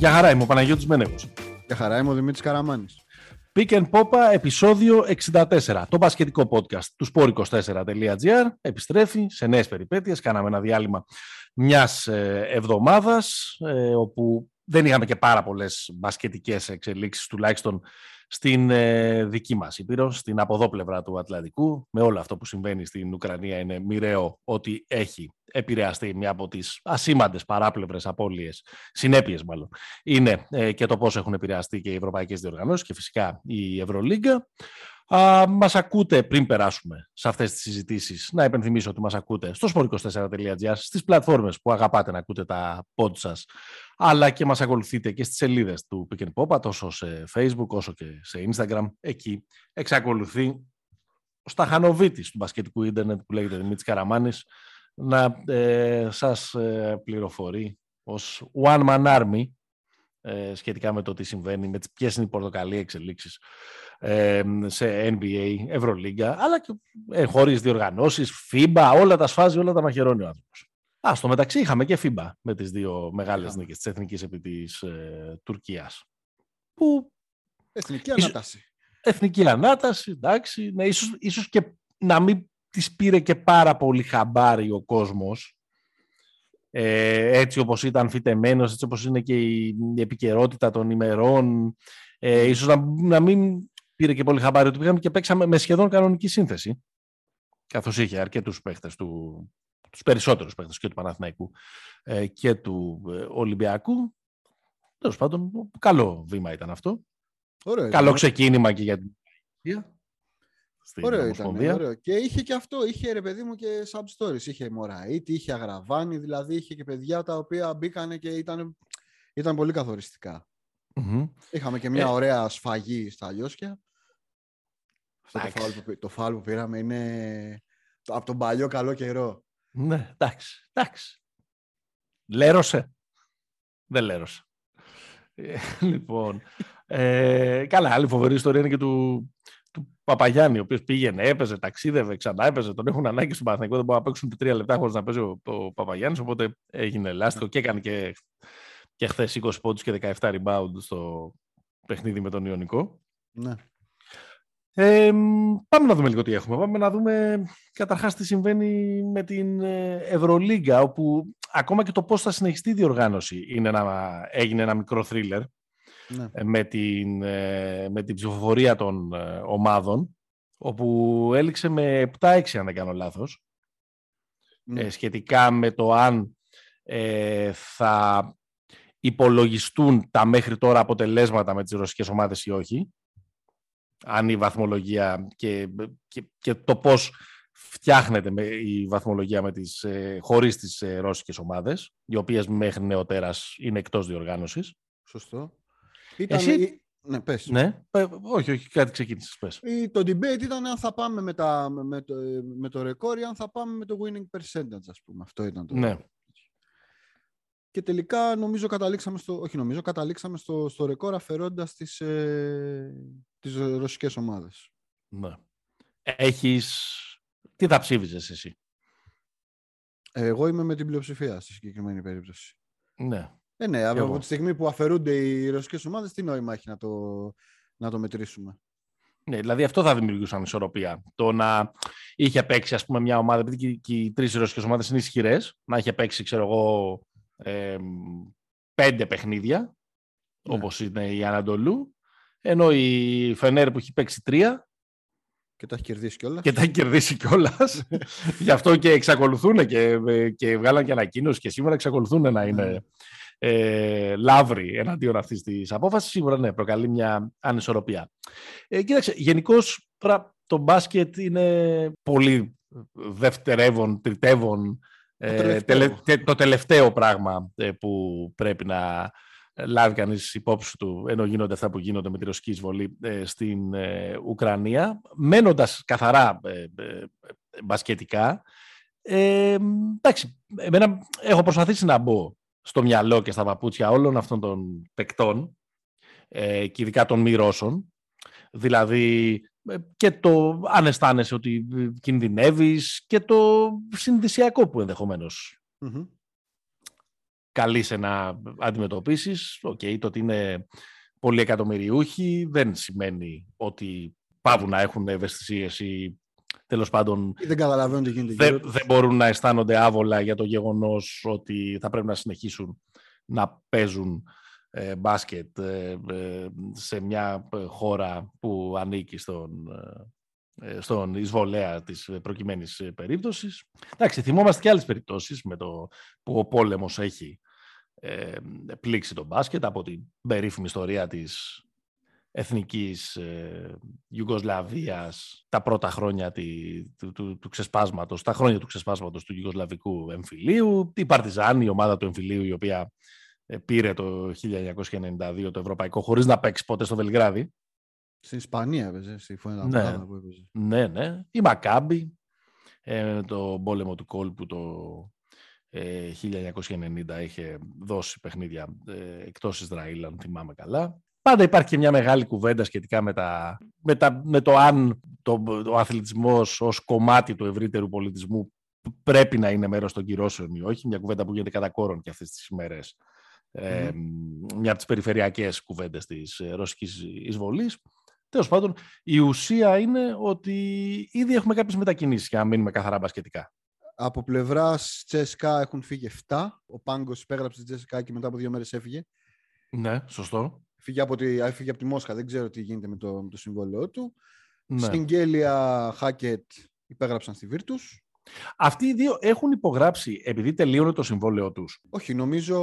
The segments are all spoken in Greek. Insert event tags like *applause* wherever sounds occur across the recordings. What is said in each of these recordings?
Για χαρά είμαι ο Παναγιώτης Μένεγος. Για χαρά είμαι ο Δημήτρης Καραμάνης. Pick and Popa, επεισόδιο 64. Το μπασκετικό podcast του sport24.gr επιστρέφει σε νέες περιπέτειες. Κάναμε ένα διάλειμμα μιας ε, εβδομάδας, ε, όπου δεν είχαμε και πάρα πολλές μπασκετικές εξελίξεις, τουλάχιστον στην ε, δική μας Ήπειρο, στην αποδόπλευρα του Ατλαντικού. Με όλο αυτό που συμβαίνει στην Ουκρανία είναι μοιραίο ότι έχει επηρεαστεί μια από τις ασήμαντες παράπλευρες απώλειες, συνέπειες μάλλον, είναι ε, και το πώς έχουν επηρεαστεί και οι ευρωπαϊκές διοργανώσεις και φυσικά η Ευρωλίγκα. Α, μας ακούτε πριν περάσουμε σε αυτές τις συζητήσεις. Να υπενθυμίσω ότι μας ακούτε στο sport24.gr, στις πλατφόρμες που αγαπάτε να ακούτε τα pod σας, αλλά και μας ακολουθείτε και στις σελίδες του Pick and Pop, τόσο σε Facebook όσο και σε Instagram. Εκεί εξακολουθεί ο Σταχανοβίτης του μπασκετικού ίντερνετ που λέγεται Δημήτρης Καραμάνης να ε, σας ε, πληροφορεί ως one man army ε, σχετικά με το τι συμβαίνει, με τις, ποιες είναι οι πορτοκαλί εξελίξεις ε, σε NBA, Ευρωλίγκα, αλλά και ε, χωρίς διοργανώσεις, FIBA, όλα τα σφάζει, όλα τα μαχαιρώνει ο άνθρωπος. Α, στο μεταξύ είχαμε και FIBA με τις δύο μεγάλες νίκες της Εθνικής επί της ε, Τουρκίας. Που... Εθνική ανάταση. Εθνική ανάταση, εντάξει. Ναι, ίσως, ίσως και να μην τις πήρε και πάρα πολύ χαμπάρι ο κόσμος ε, έτσι όπως ήταν φυτεμένος, έτσι όπως είναι και η, επικαιρότητα των ημερών ε, ίσως να, να μην πήρε και πολύ χαμπάρι ότι πήγαμε και παίξαμε με σχεδόν κανονική σύνθεση καθώς είχε αρκετούς παίχτες του, τους περισσότερους παίχτες και του Παναθηναϊκού ε, και του ε, Ολυμπιακού. Τέλος πάντων καλό βήμα ήταν αυτό. Ωραία, καλό ξεκίνημα και για την στην ωραίο ήταν, ωραίο. Και είχε και αυτό, είχε ρε παιδί μου και sub stories. Είχε Μωραήτη, είχε Αγραβάνη, δηλαδή είχε και παιδιά τα οποία μπήκανε και ήταν, ήταν πολύ Είχαμε και μια ε... ωραία σφαγή στα Λιώσια. Αυτό το φάουλ, που, το φάουλ που πήραμε είναι από τον παλιό καλό καιρό. Ναι, εντάξει, εντάξει. Λέρωσε. Δεν λέρωσε. Ε, λοιπόν, ε, καλά, άλλη φοβερή ιστορία είναι και του, του Παπαγιάννη, ο οποίος πήγαινε, έπαιζε, ταξίδευε, ξανά έπαιζε. Τον έχουν ανάγκη στον Παναθηναϊκό. Δεν μπορούν να παίξουν τρία λεπτά χωρίς να παίζει ο, ο Παπαγιάννης. Οπότε έγινε λάστιχο και έκανε και, και χθες 20 πόντους και 17 rebound στο παιχνίδι με τον Ιωνικό. Ναι. Ε, πάμε να δούμε λίγο τι έχουμε. Πάμε να δούμε καταρχάς τι συμβαίνει με την ε, Ευρωλίγκα, όπου ακόμα και το πώς θα συνεχιστεί η διοργάνωση είναι ένα, έγινε ένα μικρό θρίλερ ναι. Ε, με, την, ε, με την ψηφοφορία των ομάδων, όπου έληξε με 7-6 αν δεν κάνω λάθος, ναι. σχετικά με το αν θα υπολογιστούν τα μέχρι τώρα αποτελέσματα με τις ρωσικές ομάδες ή όχι αν η βαθμολογία και, και, και το πώς φτιάχνεται με, η βαθμολογία με τις, ε, χωρίς τις ε, ρώσικες ομάδες, οι οποίες μέχρι νεοτέρας είναι εκτός διοργάνωσης. Σωστό. Ήταν... Εσύ... Ναι, πες. Ναι, όχι, όχι, κάτι ξεκίνησες, πες. Το debate ήταν αν θα πάμε με, τα, με, το, με το ρεκόρ ή αν θα πάμε με το winning percentage, ας πούμε. Αυτό ήταν το. Ναι. Και τελικά νομίζω καταλήξαμε στο, όχι νομίζω, καταλήξαμε στο, στο ρεκόρ αφαιρώντας τις, ε, τις ρωσικές ομάδες. Ναι. Έχεις... Τι θα ψήφιζες εσύ; Εγώ είμαι με την πλειοψηφία στη συγκεκριμένη περίπτωση. Ναι. Ε, ναι, από τη στιγμή που αφαιρούνται οι ρωσικές ομάδες, τι νόημα έχει να το, να το μετρήσουμε; Ναι, δηλαδή αυτό θα δημιουργούσαν ισορροπία. Το να είχε παίξει ας πούμε, μια ομάδα, επειδή και οι τρεις ρωσικές ομάδες είναι ισχυρές, να είχε παίξει, ξέρω εγώ, ε, πέντε παιχνίδια, ναι. όπως είναι η Ανατολού, ενώ η Φενέρ που έχει παίξει τρία, και τα έχει κερδίσει κιόλας. Και τα έχει κερδίσει κιόλας. *laughs* Γι' αυτό και εξακολουθούν και, και βγάλαν και ανακοίνωση και σήμερα εξακολουθούν να είναι ναι. Ε, λαύροι εναντίον αυτής της απόφασης. Σίγουρα ναι, προκαλεί μια ανισορροπία. Ε, κοίταξε, γενικώς το μπάσκετ είναι πολύ δευτερεύον, τριτεύον ε, το, τελευταίο. πράγμα ε, που πρέπει να λάβει κανείς υπόψη του ενώ γίνονται αυτά που γίνονται με τη ρωσική εισβολή ε, στην Ουκρανία μένοντας καθαρά μπασκετικά εντάξει, εμένα έχω προσπαθήσει να μπω στο μυαλό και στα παπούτσια όλων αυτών των παικτών ε, και ειδικά των μη Ρώσων. Δηλαδή ε, και το αν αισθάνεσαι ότι κινδυνεύεις και το συνειδησιακό που ενδεχομένως mm-hmm. καλείσαι να αντιμετωπίσεις. Οκέι, okay, το ότι είναι πολλοί εκατομμυριούχοι δεν σημαίνει ότι παύουν να έχουν ευαισθησίες ή τέλος πάντων. Δεν καταλαβαίνουν τι γίνεται. Δεν, δεν μπορούν να αισθάνονται άβολα για το γεγονός ότι θα πρέπει να συνεχίσουν να παίζουν ε, μπάσκετ ε, ε, σε μια χώρα που ανήκει στον, στον εισβολέα της προκειμένης περίπτωσης. Εντάξει, θυμόμαστε και άλλες περιπτώσεις με το που ο πόλεμος έχει πλήξει τον μπάσκετ από την περίφημη ιστορία της εθνικής ε, Ιουγκοσλαβίας τα πρώτα χρόνια του, του, του, ξεσπάσματος, τα χρόνια του ξεσπάσματος του Ιουγκοσλαβικού εμφυλίου, η Παρτιζάνη, η ομάδα του εμφυλίου η οποία ε, πήρε το 1992 το ευρωπαϊκό χωρίς να παίξει ποτέ στο Βελιγράδι. Στην Ισπανία έπαιζε, στη ναι, που έπαιζε. Ναι, ναι. Η Μακάμπη, ε, το πόλεμο του κόλπου το 1990 ε, είχε δώσει παιχνίδια ε, εκτός Ισραήλ, αν θυμάμαι καλά. Πάντα υπάρχει και μια μεγάλη κουβέντα σχετικά με, τα, με, τα, με το αν το, ο αθλητισμός ως κομμάτι του ευρύτερου πολιτισμού πρέπει να είναι μέρος των κυρώσεων ή όχι. Μια κουβέντα που γίνεται κατά κόρον και αυτές τις ημέρες. Ε, μια από τις περιφερειακές κουβέντες της ε, ρωσικής εισβολής. Τέλος πάντων, η ουσία είναι ότι ήδη έχουμε κάποιες μετακινήσεις για να μείνουμε καθαρά μπασκετικά. Από πλευράς Τσέσκα έχουν φύγει 7. Ο Πάγκος υπέγραψε τη Τσέσκα και μετά από δύο μέρες έφυγε. Ναι, σωστό. Φύγει από, τη, από τη Μόσχα, δεν ξέρω τι γίνεται με το, με το συμβόλαιό του. Ναι. Συγγέλια Χάκετ υπέγραψαν στη Βίρτους. Αυτοί οι δύο έχουν υπογράψει επειδή τελείωνε το συμβόλαιό τους. Όχι, νομίζω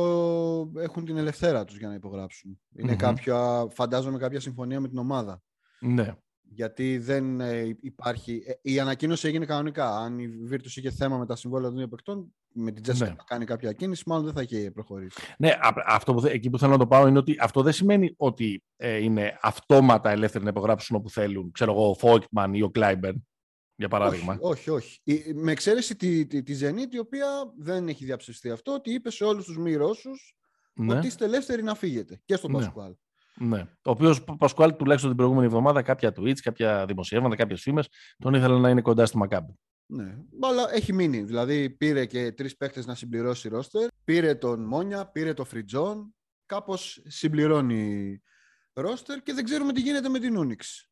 έχουν την ελευθέρα τους για να υπογράψουν. Είναι mm-hmm. κάποια, φαντάζομαι κάποια συμφωνία με την ομάδα. Ναι. Γιατί δεν ε, υπάρχει. Ε, η ανακοίνωση έγινε κανονικά. Αν η Virtus είχε θέμα με τα συμβόλαια των δύο παικτών, με την Τζέσικα ναι. να κάνει κάποια κίνηση, μάλλον δεν θα είχε προχωρήσει. Ναι, αυτό που, εκεί που θέλω να το πάω είναι ότι αυτό δεν σημαίνει ότι ε, είναι αυτόματα ελεύθεροι να υπογράψουν όπου θέλουν. Ξέρω εγώ, ο Φόικτμαν ή ο Κλάιμπερν, για παράδειγμα. Όχι, όχι. όχι. Με εξαίρεση τη, τη, τη Zenit, η οποία δεν έχει διαψευστεί αυτό, ότι είπε σε όλους τους μη Ρώσου ναι. ότι είστε ελεύθεροι να φύγετε. Και στον ναι. Πασκουάλ. Ναι. Ο οποίος Πασκουάλ τουλάχιστον την προηγούμενη εβδομάδα κάποια tweets, κάποια δημοσιεύματα, κάποιες φήμες τον ήθελε να είναι κοντά στη Μακάμπη. Ναι, αλλά έχει μείνει. Δηλαδή πήρε και τρεις παίχτε να συμπληρώσει ρόστερ. Πήρε τον Μόνια, πήρε τον Φριτζόν. Κάπως συμπληρώνει ρόστερ και δεν ξέρουμε τι γίνεται με την Ούνιξ.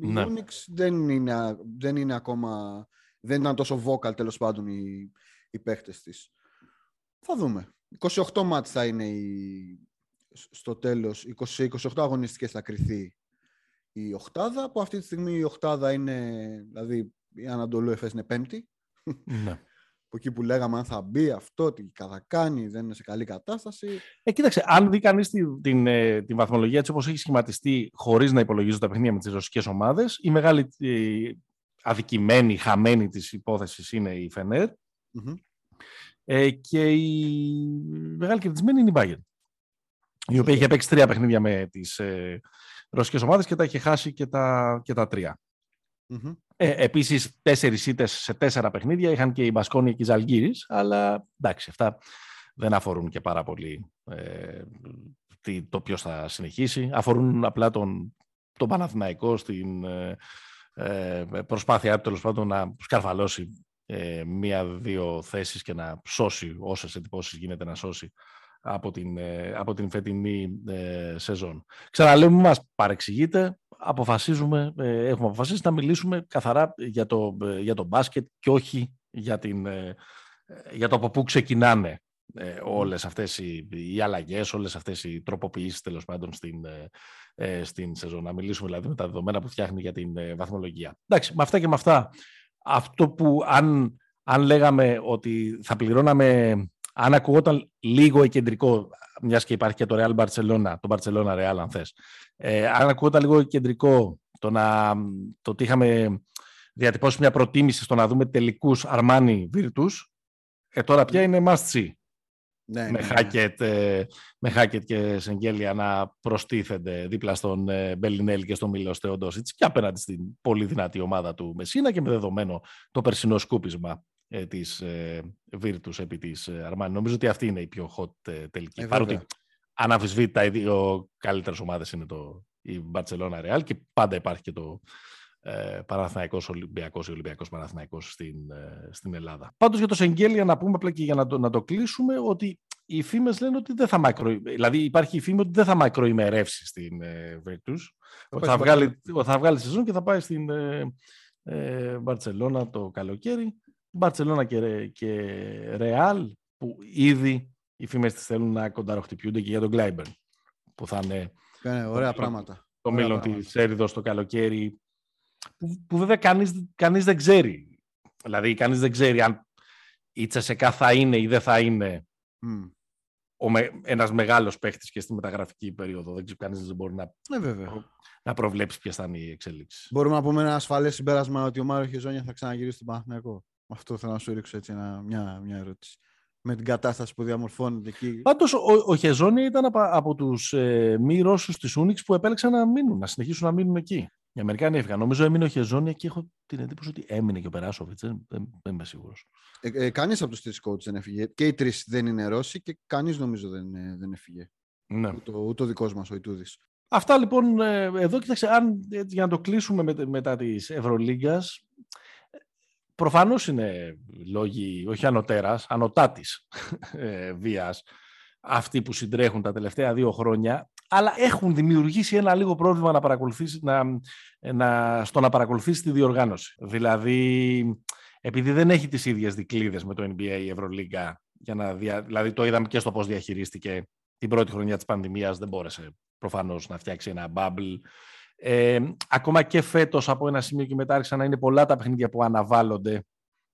Ναι. Η Ούνιξ δεν είναι, δεν είναι ακόμα. Δεν ήταν τόσο vocal τέλος πάντων οι, οι παίχτε της. Θα δούμε. 28 μάτς θα είναι η, στο τέλος, 20, 28 αγωνιστικές θα κρυθεί η οχτάδα, που αυτή τη στιγμή η οχτάδα είναι, δηλαδή η Ανατολού Εφές είναι πέμπτη. Ναι. *laughs* Από εκεί που λέγαμε αν θα μπει αυτό, τι θα κάνει, δεν είναι σε καλή κατάσταση. Ε, κοίταξε, αν δει κανείς την, την, ε, την βαθμολογία έτσι όπως έχει σχηματιστεί, χωρίς να υπολογίζονται τα παιχνίδια με τις ρωσικές ομάδες, η μεγάλη η αδικημένη, χαμένη της υπόθεσης είναι η Φενέρ. Ε, και η μεγάλη κερδισμένη είναι η Bayern η οποία είχε παίξει τρία παιχνίδια με τις ε, ρωσικές ομάδες και τα είχε χάσει και τα, και τα τρία. Mm-hmm. Ε, επίσης, τέσσερις ήττες σε τέσσερα παιχνίδια είχαν και η Μπασκόνια και η Ζαλγύρης, αλλά εντάξει, αυτά δεν αφορούν και πάρα πολύ ε, το ποιος θα συνεχίσει. Αφορούν απλά τον, τον Παναθηναϊκό στην ε, ε προσπάθειά του τέλος πάντων να σκαρφαλώσει ε, μία-δύο θέσεις και να σώσει όσες εντυπώσεις γίνεται να σώσει από την, ε, από την φετινή ε, σεζόν. Ξαναλέμε, μας παρεξηγείτε, αποφασίζουμε, ε, έχουμε αποφασίσει να μιλήσουμε καθαρά για το, για το μπάσκετ και όχι για, την, για το από πού ξεκινάνε όλες αυτές οι, οι αλλαγές, όλες αυτές οι τροποποιήσεις τέλος πάντων στην, στην σεζόν. Να μιλήσουμε δηλαδή με τα δεδομένα που φτιάχνει για την βαθμολογία. Εντάξει, με αυτά και με αυτά, αυτό που αν, αν λέγαμε ότι θα πληρώναμε αν ακουγόταν λίγο κεντρικό, μιας και υπάρχει και το Real Barcelona, το Barcelona Real, αν θες, ε, αν ακουγόταν λίγο κεντρικό το, να, το ότι είχαμε διατυπώσει μια προτίμηση στο να δούμε τελικούς Armani Virtus, ε, τώρα πια είναι must see. Ναι, με, ναι, ναι. Ε, με και Σεγγέλια να προστίθενται δίπλα στον ε, Μπελινέλ και στον Μίλος Θεοντόσιτς και απέναντι στην πολύ δυνατή ομάδα του Μεσίνα και με δεδομένο το περσινό σκούπισμα ε, της ε, Virtus επί της Αρμάνη. Νομίζω ότι αυτή είναι η πιο hot ε, τελική. Ε, Παρότι αναμφισβήτητα οι δύο καλύτερες ομάδες είναι το, η Barcelona Real και πάντα υπάρχει και το ε, Παναθηναϊκός Ολυμπιακός ή Ολυμπιακός Παναθηναϊκός στην, ε, στην Ελλάδα. Πάντως για το Σεγγέλια να πούμε απλά και για να το, να το κλείσουμε ότι οι φήμες λένε ότι δεν θα μακρο... Δηλαδή υπάρχει η φήμη ότι δεν θα μακροημερεύσει στην ε, Virtus. Ότι θα, βγάλει, θα βγάλει σεζόν και θα πάει στην ε, ε, το καλοκαίρι. Μπαρτσελώνα και, και Ρεάλ που ήδη οι φήμες της θέλουν να κονταροχτυπιούνται και για τον Γκλάιμπερν που θα είναι... Ναι, ωραία πράγματα. Το μέλλον της Έριδος το καλοκαίρι που, που βέβαια κανείς, κανείς δεν ξέρει. Δηλαδή, κανείς δεν ξέρει αν η Τσεσεκά θα είναι ή δεν θα είναι mm. με, ένας μεγάλος παίχτης και στη μεταγραφική περίοδο. Δεν ξέρω, κανείς δεν μπορεί να, ε, βέβαια. να προβλέψει ποιες θα είναι οι εξελίξεις. Μπορούμε να πούμε ένα ασφαλές συμπέρασμα ότι ο Μάριο Χεζόνια θα ξαναγυρίσει στον Παναθηναϊκό. Αυτό θέλω να σου ρίξω έτσι ένα, μια, μια ερώτηση. Με την κατάσταση που διαμορφώνεται εκεί. Πάντως, ο, ο Χεζόνια ήταν από, από τους ε, μη Ρώσους της Ούνιξ που επέλεξαν να μείνουν, να συνεχίσουν να μείνουν εκεί. Οι Αμερικάνοι έφυγαν. Νομίζω έμεινε ο Χεζόνια και έχω την εντύπωση ότι έμεινε και ο Περάσοβιτς. Δεν, δεν, δεν είμαι σίγουρος. Ε, ε, κανείς από τους τρεις coaches δεν έφυγε. Και οι τρεις δεν είναι Ρώσοι και κανείς νομίζω δεν, ε, δεν έφυγε. Ναι. Ούτε, ο δικός μας, ο Ιτούδης. Αυτά λοιπόν ε, εδώ, κοίταξε, αν, για να το κλείσουμε με, μετά της Ευρωλίγκας, προφανώς είναι λόγοι, όχι ανωτέρας, ανωτάτης ε, βίας, αυτοί που συντρέχουν τα τελευταία δύο χρόνια αλλά έχουν δημιουργήσει ένα λίγο πρόβλημα να παρακολουθήσει, να, να, στο να παρακολουθήσει τη διοργάνωση. Δηλαδή, επειδή δεν έχει τις ίδιες δικλείδες με το NBA η Ευρωλίγκα, για να δια, δηλαδή το είδαμε και στο πώς διαχειρίστηκε την πρώτη χρονιά της πανδημίας, δεν μπόρεσε προφανώς να φτιάξει ένα bubble. Ε, ακόμα και φέτος από ένα σημείο και μετά άρχισαν να είναι πολλά τα παιχνίδια που αναβάλλονται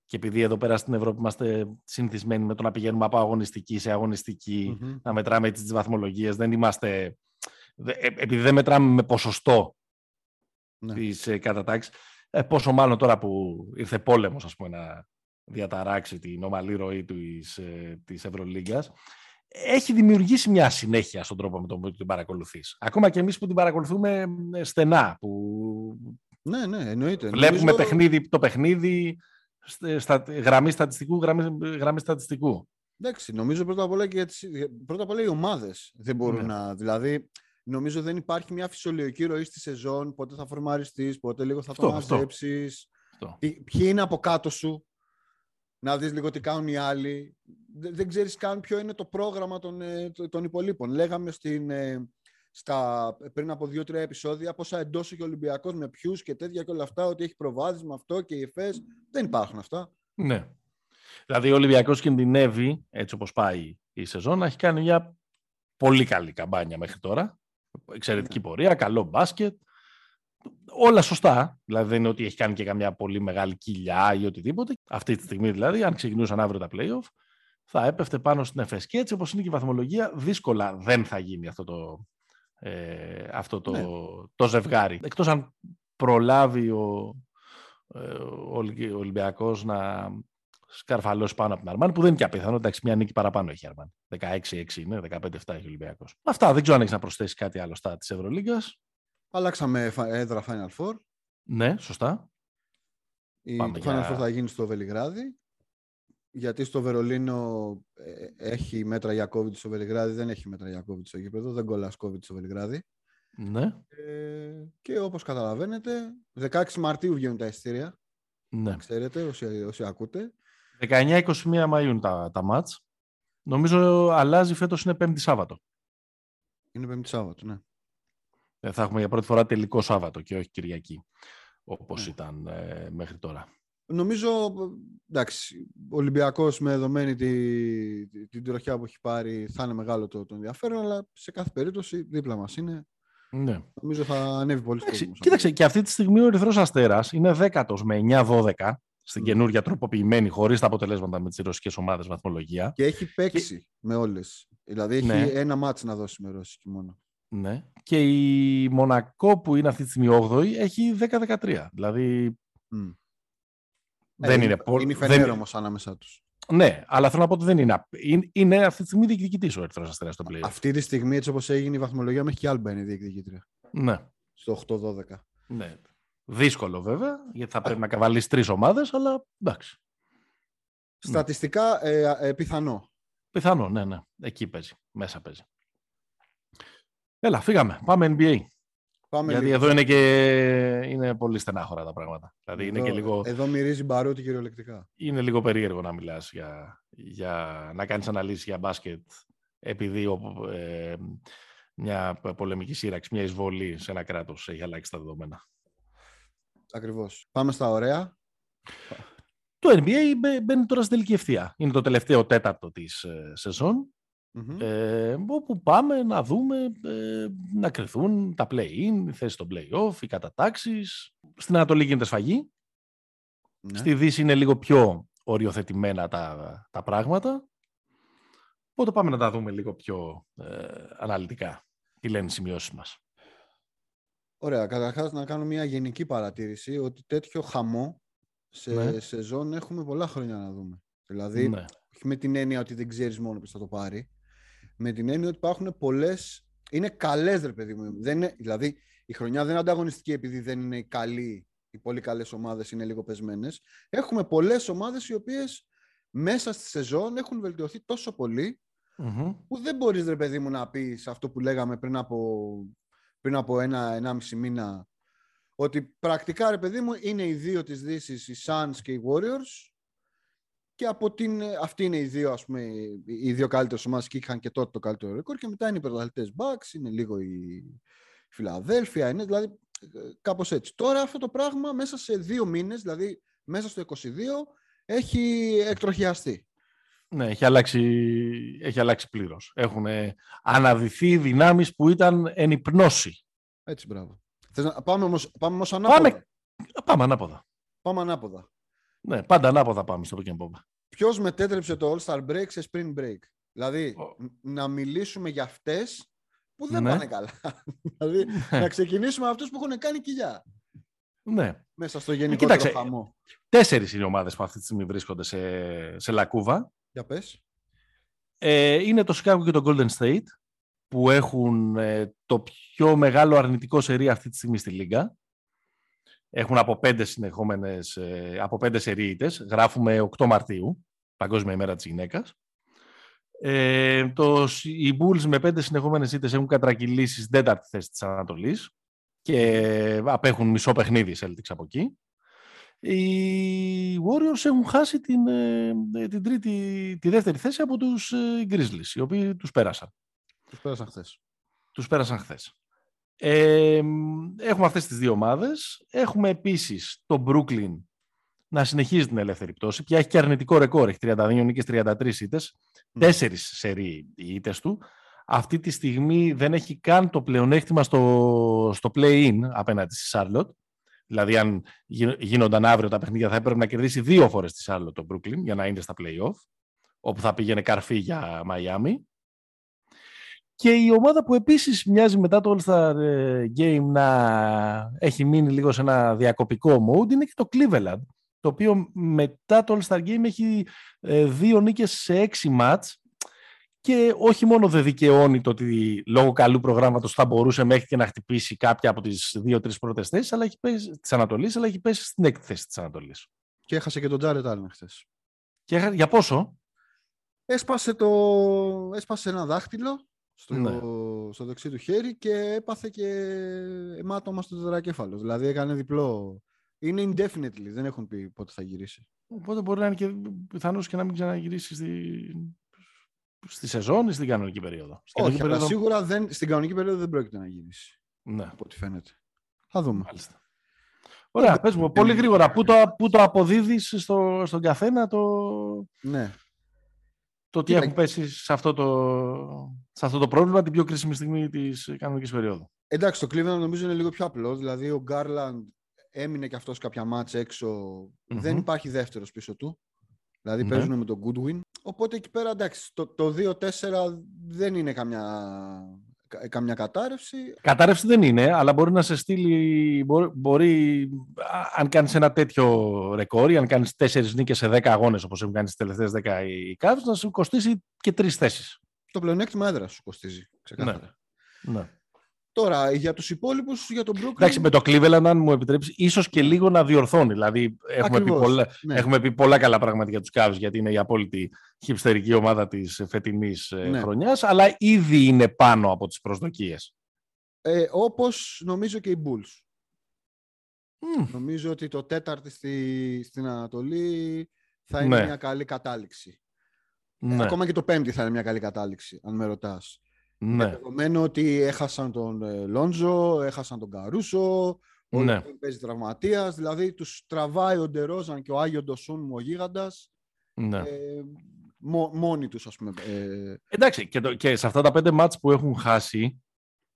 και επειδή εδώ πέρα στην Ευρώπη είμαστε συνηθισμένοι με το να πηγαίνουμε από αγωνιστική σε αγωνιστικη να μετράμε τις βαθμολογίες, δεν είμαστε ε, επειδή δεν μετράμε με ποσοστό ναι. της ε, κατατάξης, ε, πόσο μάλλον τώρα που ήρθε πόλεμος ας πούμε, να διαταράξει την ομαλή ροή της, ε, της Ευρωλίγκας, έχει δημιουργήσει μια συνέχεια στον τρόπο με τον οποίο την παρακολουθείς. Ακόμα και εμείς που την παρακολουθούμε στενά, που ναι, ναι, εννοείται. βλέπουμε Νομίζω... παιχνίδι, το παιχνίδι στα, γραμμή στατιστικού, γραμμή, γραμμή στατιστικού. Εντάξει, νομίζω πρώτα απ' όλα, και πρώτα απ όλα οι ομάδες δεν μπορούν ναι. να... Δηλαδή, νομίζω δεν υπάρχει μια φυσιολογική ροή στη σεζόν, πότε θα φορμαριστείς, πότε λίγο θα το μαζέψεις, ποιοι είναι από κάτω σου, να δεις λίγο τι κάνουν οι άλλοι. Δεν, δεν ξέρεις καν ποιο είναι το πρόγραμμα των, ε, των υπολείπων. Λέγαμε στην, ε, στα, πριν από δύο-τρία επεισόδια πόσα εντός έχει ο Ολυμπιακός με ποιους και τέτοια και όλα αυτά, ότι έχει προβάδισμα αυτό και οι ΕΦΕΣ. Δεν υπάρχουν αυτά. Ναι. Δηλαδή ο Ολυμπιακός κινδυνεύει, έτσι όπως πάει η σεζόν, να έχει κάνει μια πολύ καλή καμπάνια μέχρι τώρα εξαιρετική πορεία, καλό μπάσκετ. Όλα σωστά. Δηλαδή δεν είναι ότι έχει κάνει και καμιά πολύ μεγάλη κοιλιά ή οτιδήποτε. Αυτή τη στιγμή δηλαδή, αν ξεκινούσαν αύριο τα playoff, θα έπεφτε πάνω στην ΕΦΕΣ. Και έτσι όπως είναι και η βαθμολογία, δύσκολα δεν θα γίνει αυτό το, ε, αυτό το, ναι. το ζευγάρι. Εκτός αν προλάβει ο, ε, ο Ολυμπιακός να σκαρφαλώσει πάνω από την Αρμάν, που δεν είναι και απίθανο. Εντάξει, μια νίκη παραπάνω έχει η Αρμάν. 16-6 είναι, 15-7 έχει ο Ολυμπιακός. Αυτά. Δεν ξέρω αν έχεις να προσθέσεις κάτι άλλο στα της Ευρωλίγκας. Αλλάξαμε έδρα Final Four. Ναι, σωστά. Η Πάμε Final Four θα γίνει στο Βελιγράδι. Γιατί στο Βερολίνο ε, έχει μέτρα για COVID στο Βελιγράδι, δεν έχει μέτρα για COVID στο γήπεδο, δεν κολλάς COVID στο Βελιγράδι. Ναι. Ε, και όπως καταλαβαίνετε, 16 Μαρτίου βγαίνουν τα εισιτήρια. Ναι. Ξέρετε, όσοι, όσοι ακούτε. 19-21 Μαΐου τα, τα μάτς. Νομίζω αλλάζει φέτος είναι Πέμπτη Σάββατο. Είναι Πέμπτη Σάββατο, ναι. Ε, θα έχουμε για πρώτη φορά τελικό Σάββατο και όχι Κυριακή, όπως ναι. ήταν ε, μέχρι τώρα. Νομίζω, εντάξει, ο Ολυμπιακός με δεδομένη τη, την τροχιά που έχει πάρει θα είναι μεγάλο το, το ενδιαφέρον, αλλά σε κάθε περίπτωση δίπλα μας είναι. Ναι. Νομίζω θα ανέβει πολύ στο Κοίταξε, και αυτή τη στιγμή ο Ερυθρός Αστέρας είναι δέκατος με 9-12 στην mm. καινούργια τροποποιημένη, χωρίς τα αποτελέσματα με τις ρωσικές ομάδες βαθμολογία. Και έχει παίξει με όλες. Δηλαδή έχει ναι. ένα μάτσο να δώσει με ρωσική μόνο. Ναι. Και η Μονακό που είναι αυτή τη στιγμή 8η έχει 10-13. Δηλαδή. Mm. Δεν ε, είναι πολύ. Είναι φαινέρο όμως ανάμεσά τους. Ναι, αλλά θέλω να πω ότι δεν είναι. Είναι αυτή τη στιγμή διεκδικητής ο Ερυθρός Αστέρας στο πλοίο. Αυτή τη στιγμή, έτσι όπως έγινε η βαθμολογία, μέχρι και Άλμπα είναι διεκδικητρία. Ναι. Στο 8-12. Ναι. Δύσκολο βέβαια, γιατί θα πρέπει να καβαλείς τρεις ομάδες, αλλά εντάξει. Στατιστικά ε, ε, πιθανό. Πιθανό, ναι, ναι. Εκεί παίζει. Μέσα παίζει. Έλα, φύγαμε. Πάμε NBA. Πάμε Γιατί εδώ είναι, και... είναι πολύ στενάχωρα τα πράγματα. Δηλαδή εδώ, είναι και λίγο... εδώ μυρίζει μπαρούτι κυριολεκτικά. Είναι λίγο περίεργο να μιλάς για, για... να κάνεις αναλύσεις για μπάσκετ επειδή ε, μια πολεμική σύραξη, μια εισβολή σε ένα κράτος έχει αλλάξει τα δεδομένα. Ακριβώς. Πάμε στα ωραία. Το NBA μπαίνει τώρα στην τελική ευθεία. Είναι το τελευταίο τέταρτο της ε, σεζόν ε, όπου πάμε να δούμε ε, να κρυθούν τα play-in, η θέση των play-off, οι κατατάξεις. Στην Ανατολή γίνεται σφαγή. Ναι. Στη Δύση είναι λίγο πιο οριοθετημένα τα, τα πράγματα. Οπότε πάμε να τα δούμε λίγο πιο ε, αναλυτικά. Τι λένε οι σημειώσεις μας. Ωραία. Καταρχάς να κάνω μια γενική παρατήρηση ότι τέτοιο χαμό σε ναι. σεζόν έχουμε πολλά χρόνια να δούμε. Δηλαδή, ναι. όχι με την έννοια ότι δεν ξέρεις μόνο ποιος θα το πάρει, με την έννοια ότι υπάρχουν πολλές. Είναι καλές, ρε παιδί μου. Δεν είναι, δηλαδή, η χρονιά δεν είναι ανταγωνιστική επειδή δεν είναι καλοί, οι πολύ καλές ομάδες είναι λίγο πεσμένες. Έχουμε πολλές ομάδες οι οποίες μέσα στη σεζόν έχουν βελτιωθεί τόσο που δεν μπορείς, ρε παιδί μου, να πεις αυτό που λέγαμε πριν από, πριν από ένα-ενάμιση μήνα. Ότι πρακτικά, ρε παιδί μου, είναι οι δύο της δύσης, οι Suns και οι Warriors και από την, αυτοί είναι οι δύο, ας πούμε, οι δύο καλύτερε ομάδε και είχαν και τότε το καλύτερο ρεκόρ. Και μετά είναι οι πρωταθλητές Bucks, είναι λίγο η Φιλαδέλφια, είναι δηλαδή κάπως έτσι. Τώρα αυτό το πράγμα μέσα σε δύο μήνες, δηλαδή μέσα στο 22, έχει εκτροχιαστεί. Ναι, έχει αλλάξει, έχει αλλάξει πλήρως. Έχουν αναδυθεί δυνάμεις που ήταν εν υπνώση. Έτσι, μπράβο. Θες να... Πάμε όμως, πάμε όμως ανάποδα. Πάμε, πάμε ανάποδα. Πάμε ανάποδα. Ναι, πάντα ανάποδα πάμε στο pick and pop. Ποιος μετέτρεψε το All-Star Break σε Spring Break; Δηλαδή, να μιλήσουμε για αυτές που δεν ναι. πάνε καλά. *laughs* δηλαδή, ναι. να ξεκινήσουμε με αυτούς που έχουν κάνει κοιλιά. Ναι. Μέσα στο γενικό Κοίταξε, χαμό. Τέσσερις είναι οι ομάδες που αυτή τη στιγμή βρίσκονται σε, σε λακκούβα. Για πες. Ε, είναι το Chicago και το Golden State που έχουν ε, το πιο μεγάλο αρνητικό σερί αυτή τη στιγμή στη Λίγκα. Έχουν από πέντε συνεχόμενες, ε, από πέντε σερίητες. Γράφουμε 8 Μαρτίου, Παγκόσμια ημέρα της γυναίκας. Ε, το, οι Bulls με πέντε συνεχόμενες ήττες έχουν κατρακυλήσει στην τέταρτη θέση της Ανατολής και απέχουν μισό παιχνίδι Celtics από εκεί. Οι Warriors έχουν χάσει την, ε, την τρίτη, τη δεύτερη θέση από τους ε, Grizzlies, οι οποίοι τους πέρασαν. Τους πέρασαν χθες. Τους πέρασαν χθες. Ε, έχουμε αυτές τις δύο ομάδες. Έχουμε επίσης το Brooklyn να συνεχίζει την ελεύθερη πτώση. Πια έχει και αρνητικό ρεκόρ. Έχει 32 νίκες, 33 ήττες. Mm. Τέσσερις σερί οι ήττες του. Αυτή τη στιγμή δεν έχει καν το πλεονέκτημα στο, στο play-in απέναντι στη Charlotte. Δηλαδή, αν γίνονταν αύριο τα παιχνίδια, θα έπρεπε να κερδίσει δύο φορές τη Charlotte το Brooklyn για να είναι στα play-off, όπου θα πήγαινε καρφί για Miami. Και η ομάδα που επίσης μοιάζει μετά το All-Star ε, Game να έχει μείνει λίγο σε ένα διακοπικό mode είναι και το Cleveland, το οποίο μετά το All-Star Game έχει ε, δύο νίκες σε έξι μάτς και όχι μόνο δεν δικαιώνει το ότι λόγω καλού προγράμματος θα μπορούσε μέχρι και να χτυπήσει κάποια από τις δύο-τρεις πρώτες θέσεις αλλά έχει πέσει, της Ανατολής, αλλά έχει πέσει στην έκτη θέση της Ανατολής. Και έχασε και τον Τζάρετ Άλεν χθες. Και για πόσο; Έσπασε, το... Έσπασε ένα δάχτυλο στο, ναι. στο δεξί του χέρι και έπαθε και αιμάτωμα στο τετρακέφαλος. Δηλαδή έκανε διπλό. Είναι indefinitely, δεν έχουν πει πότε θα γυρίσει. Οπότε μπορεί να είναι και πιθανώ και να μην ξαναγυρίσει στη, στη σεζόν ή στην κανονική περίοδο. Στην Όχι, περίοδο... σίγουρα δεν, στην κανονική περίοδο δεν πρόκειται να γυρίσει. Ναι. Από ό,τι φαίνεται. Θα δούμε. Μάλιστα. Ωραία, πες μου πολύ γρήγορα. Πού το, πού το αποδίδεις στο, στον καθένα το... Ναι το ότι έχουν πέσει σε αυτό το, σε αυτό το πρόβλημα την πιο κρίσιμη στιγμή της κανονικής περίοδου. Εντάξει, το Cleveland νομίζω είναι λίγο πιο απλό. Δηλαδή, ο Garland έμεινε και αυτός κάποια μάτς Δεν υπάρχει δεύτερος πίσω του. Δηλαδή, mm παίζουν με τον Goodwin. Οπότε εκεί πέρα, εντάξει, το, το 2-4 δεν είναι καμιά καμιά κατάρρευση. Κατάρρευση δεν είναι, αλλά μπορεί να σε στείλει, μπορεί, μπορεί αν κάνεις ένα τέτοιο ρεκόρ ή αν κάνεις τέσσερις νίκες σε δέκα αγώνες όπως έχουν κάνει στις τελευταίες δέκα οι Cavs, να σου κοστίσει και τρεις θέσεις. Το πλεονέκτημα έδρας σου κοστίζει, ξεκάθαρα. Ναι. ναι. Τώρα, για τους υπόλοιπους, για τον Brooklyn... Εντάξει, με το Cleveland, αν μου επιτρέψεις, ίσως και λίγο να διορθώνει. Δηλαδή, έχουμε, πει πολλά, ναι. έχουμε πει πολλά καλά πράγματα για τους Cavs, γιατί είναι η απόλυτη χυψτερική ομάδα της φετινής ε, ναι. χρονιάς, αλλά ήδη είναι πάνω από τις προσδοκίες. Ε, όπως νομίζω και οι Bulls. Νομίζω ότι το τέταρτη στη, στην Ανατολή θα είναι ναι. μια καλή κατάληξη. Ναι. Ακόμα και το πέμπτη θα είναι μια καλή κατάληξη, αν με ρωτάς. Ναι. Δεδομένου ότι έχασαν τον ε, Λόντζο, έχασαν τον Καρούσο, ο ναι. παίζει τραυματίας, δηλαδή τους τραβάει ο Ντερόζαν και ο Άγιο Ντοσούν μου ο γίγαντας. Ναι. Ε, μόνοι τους, ας πούμε. Ε... Εντάξει, και, το, και σε αυτά τα πέντε μάτς που έχουν χάσει,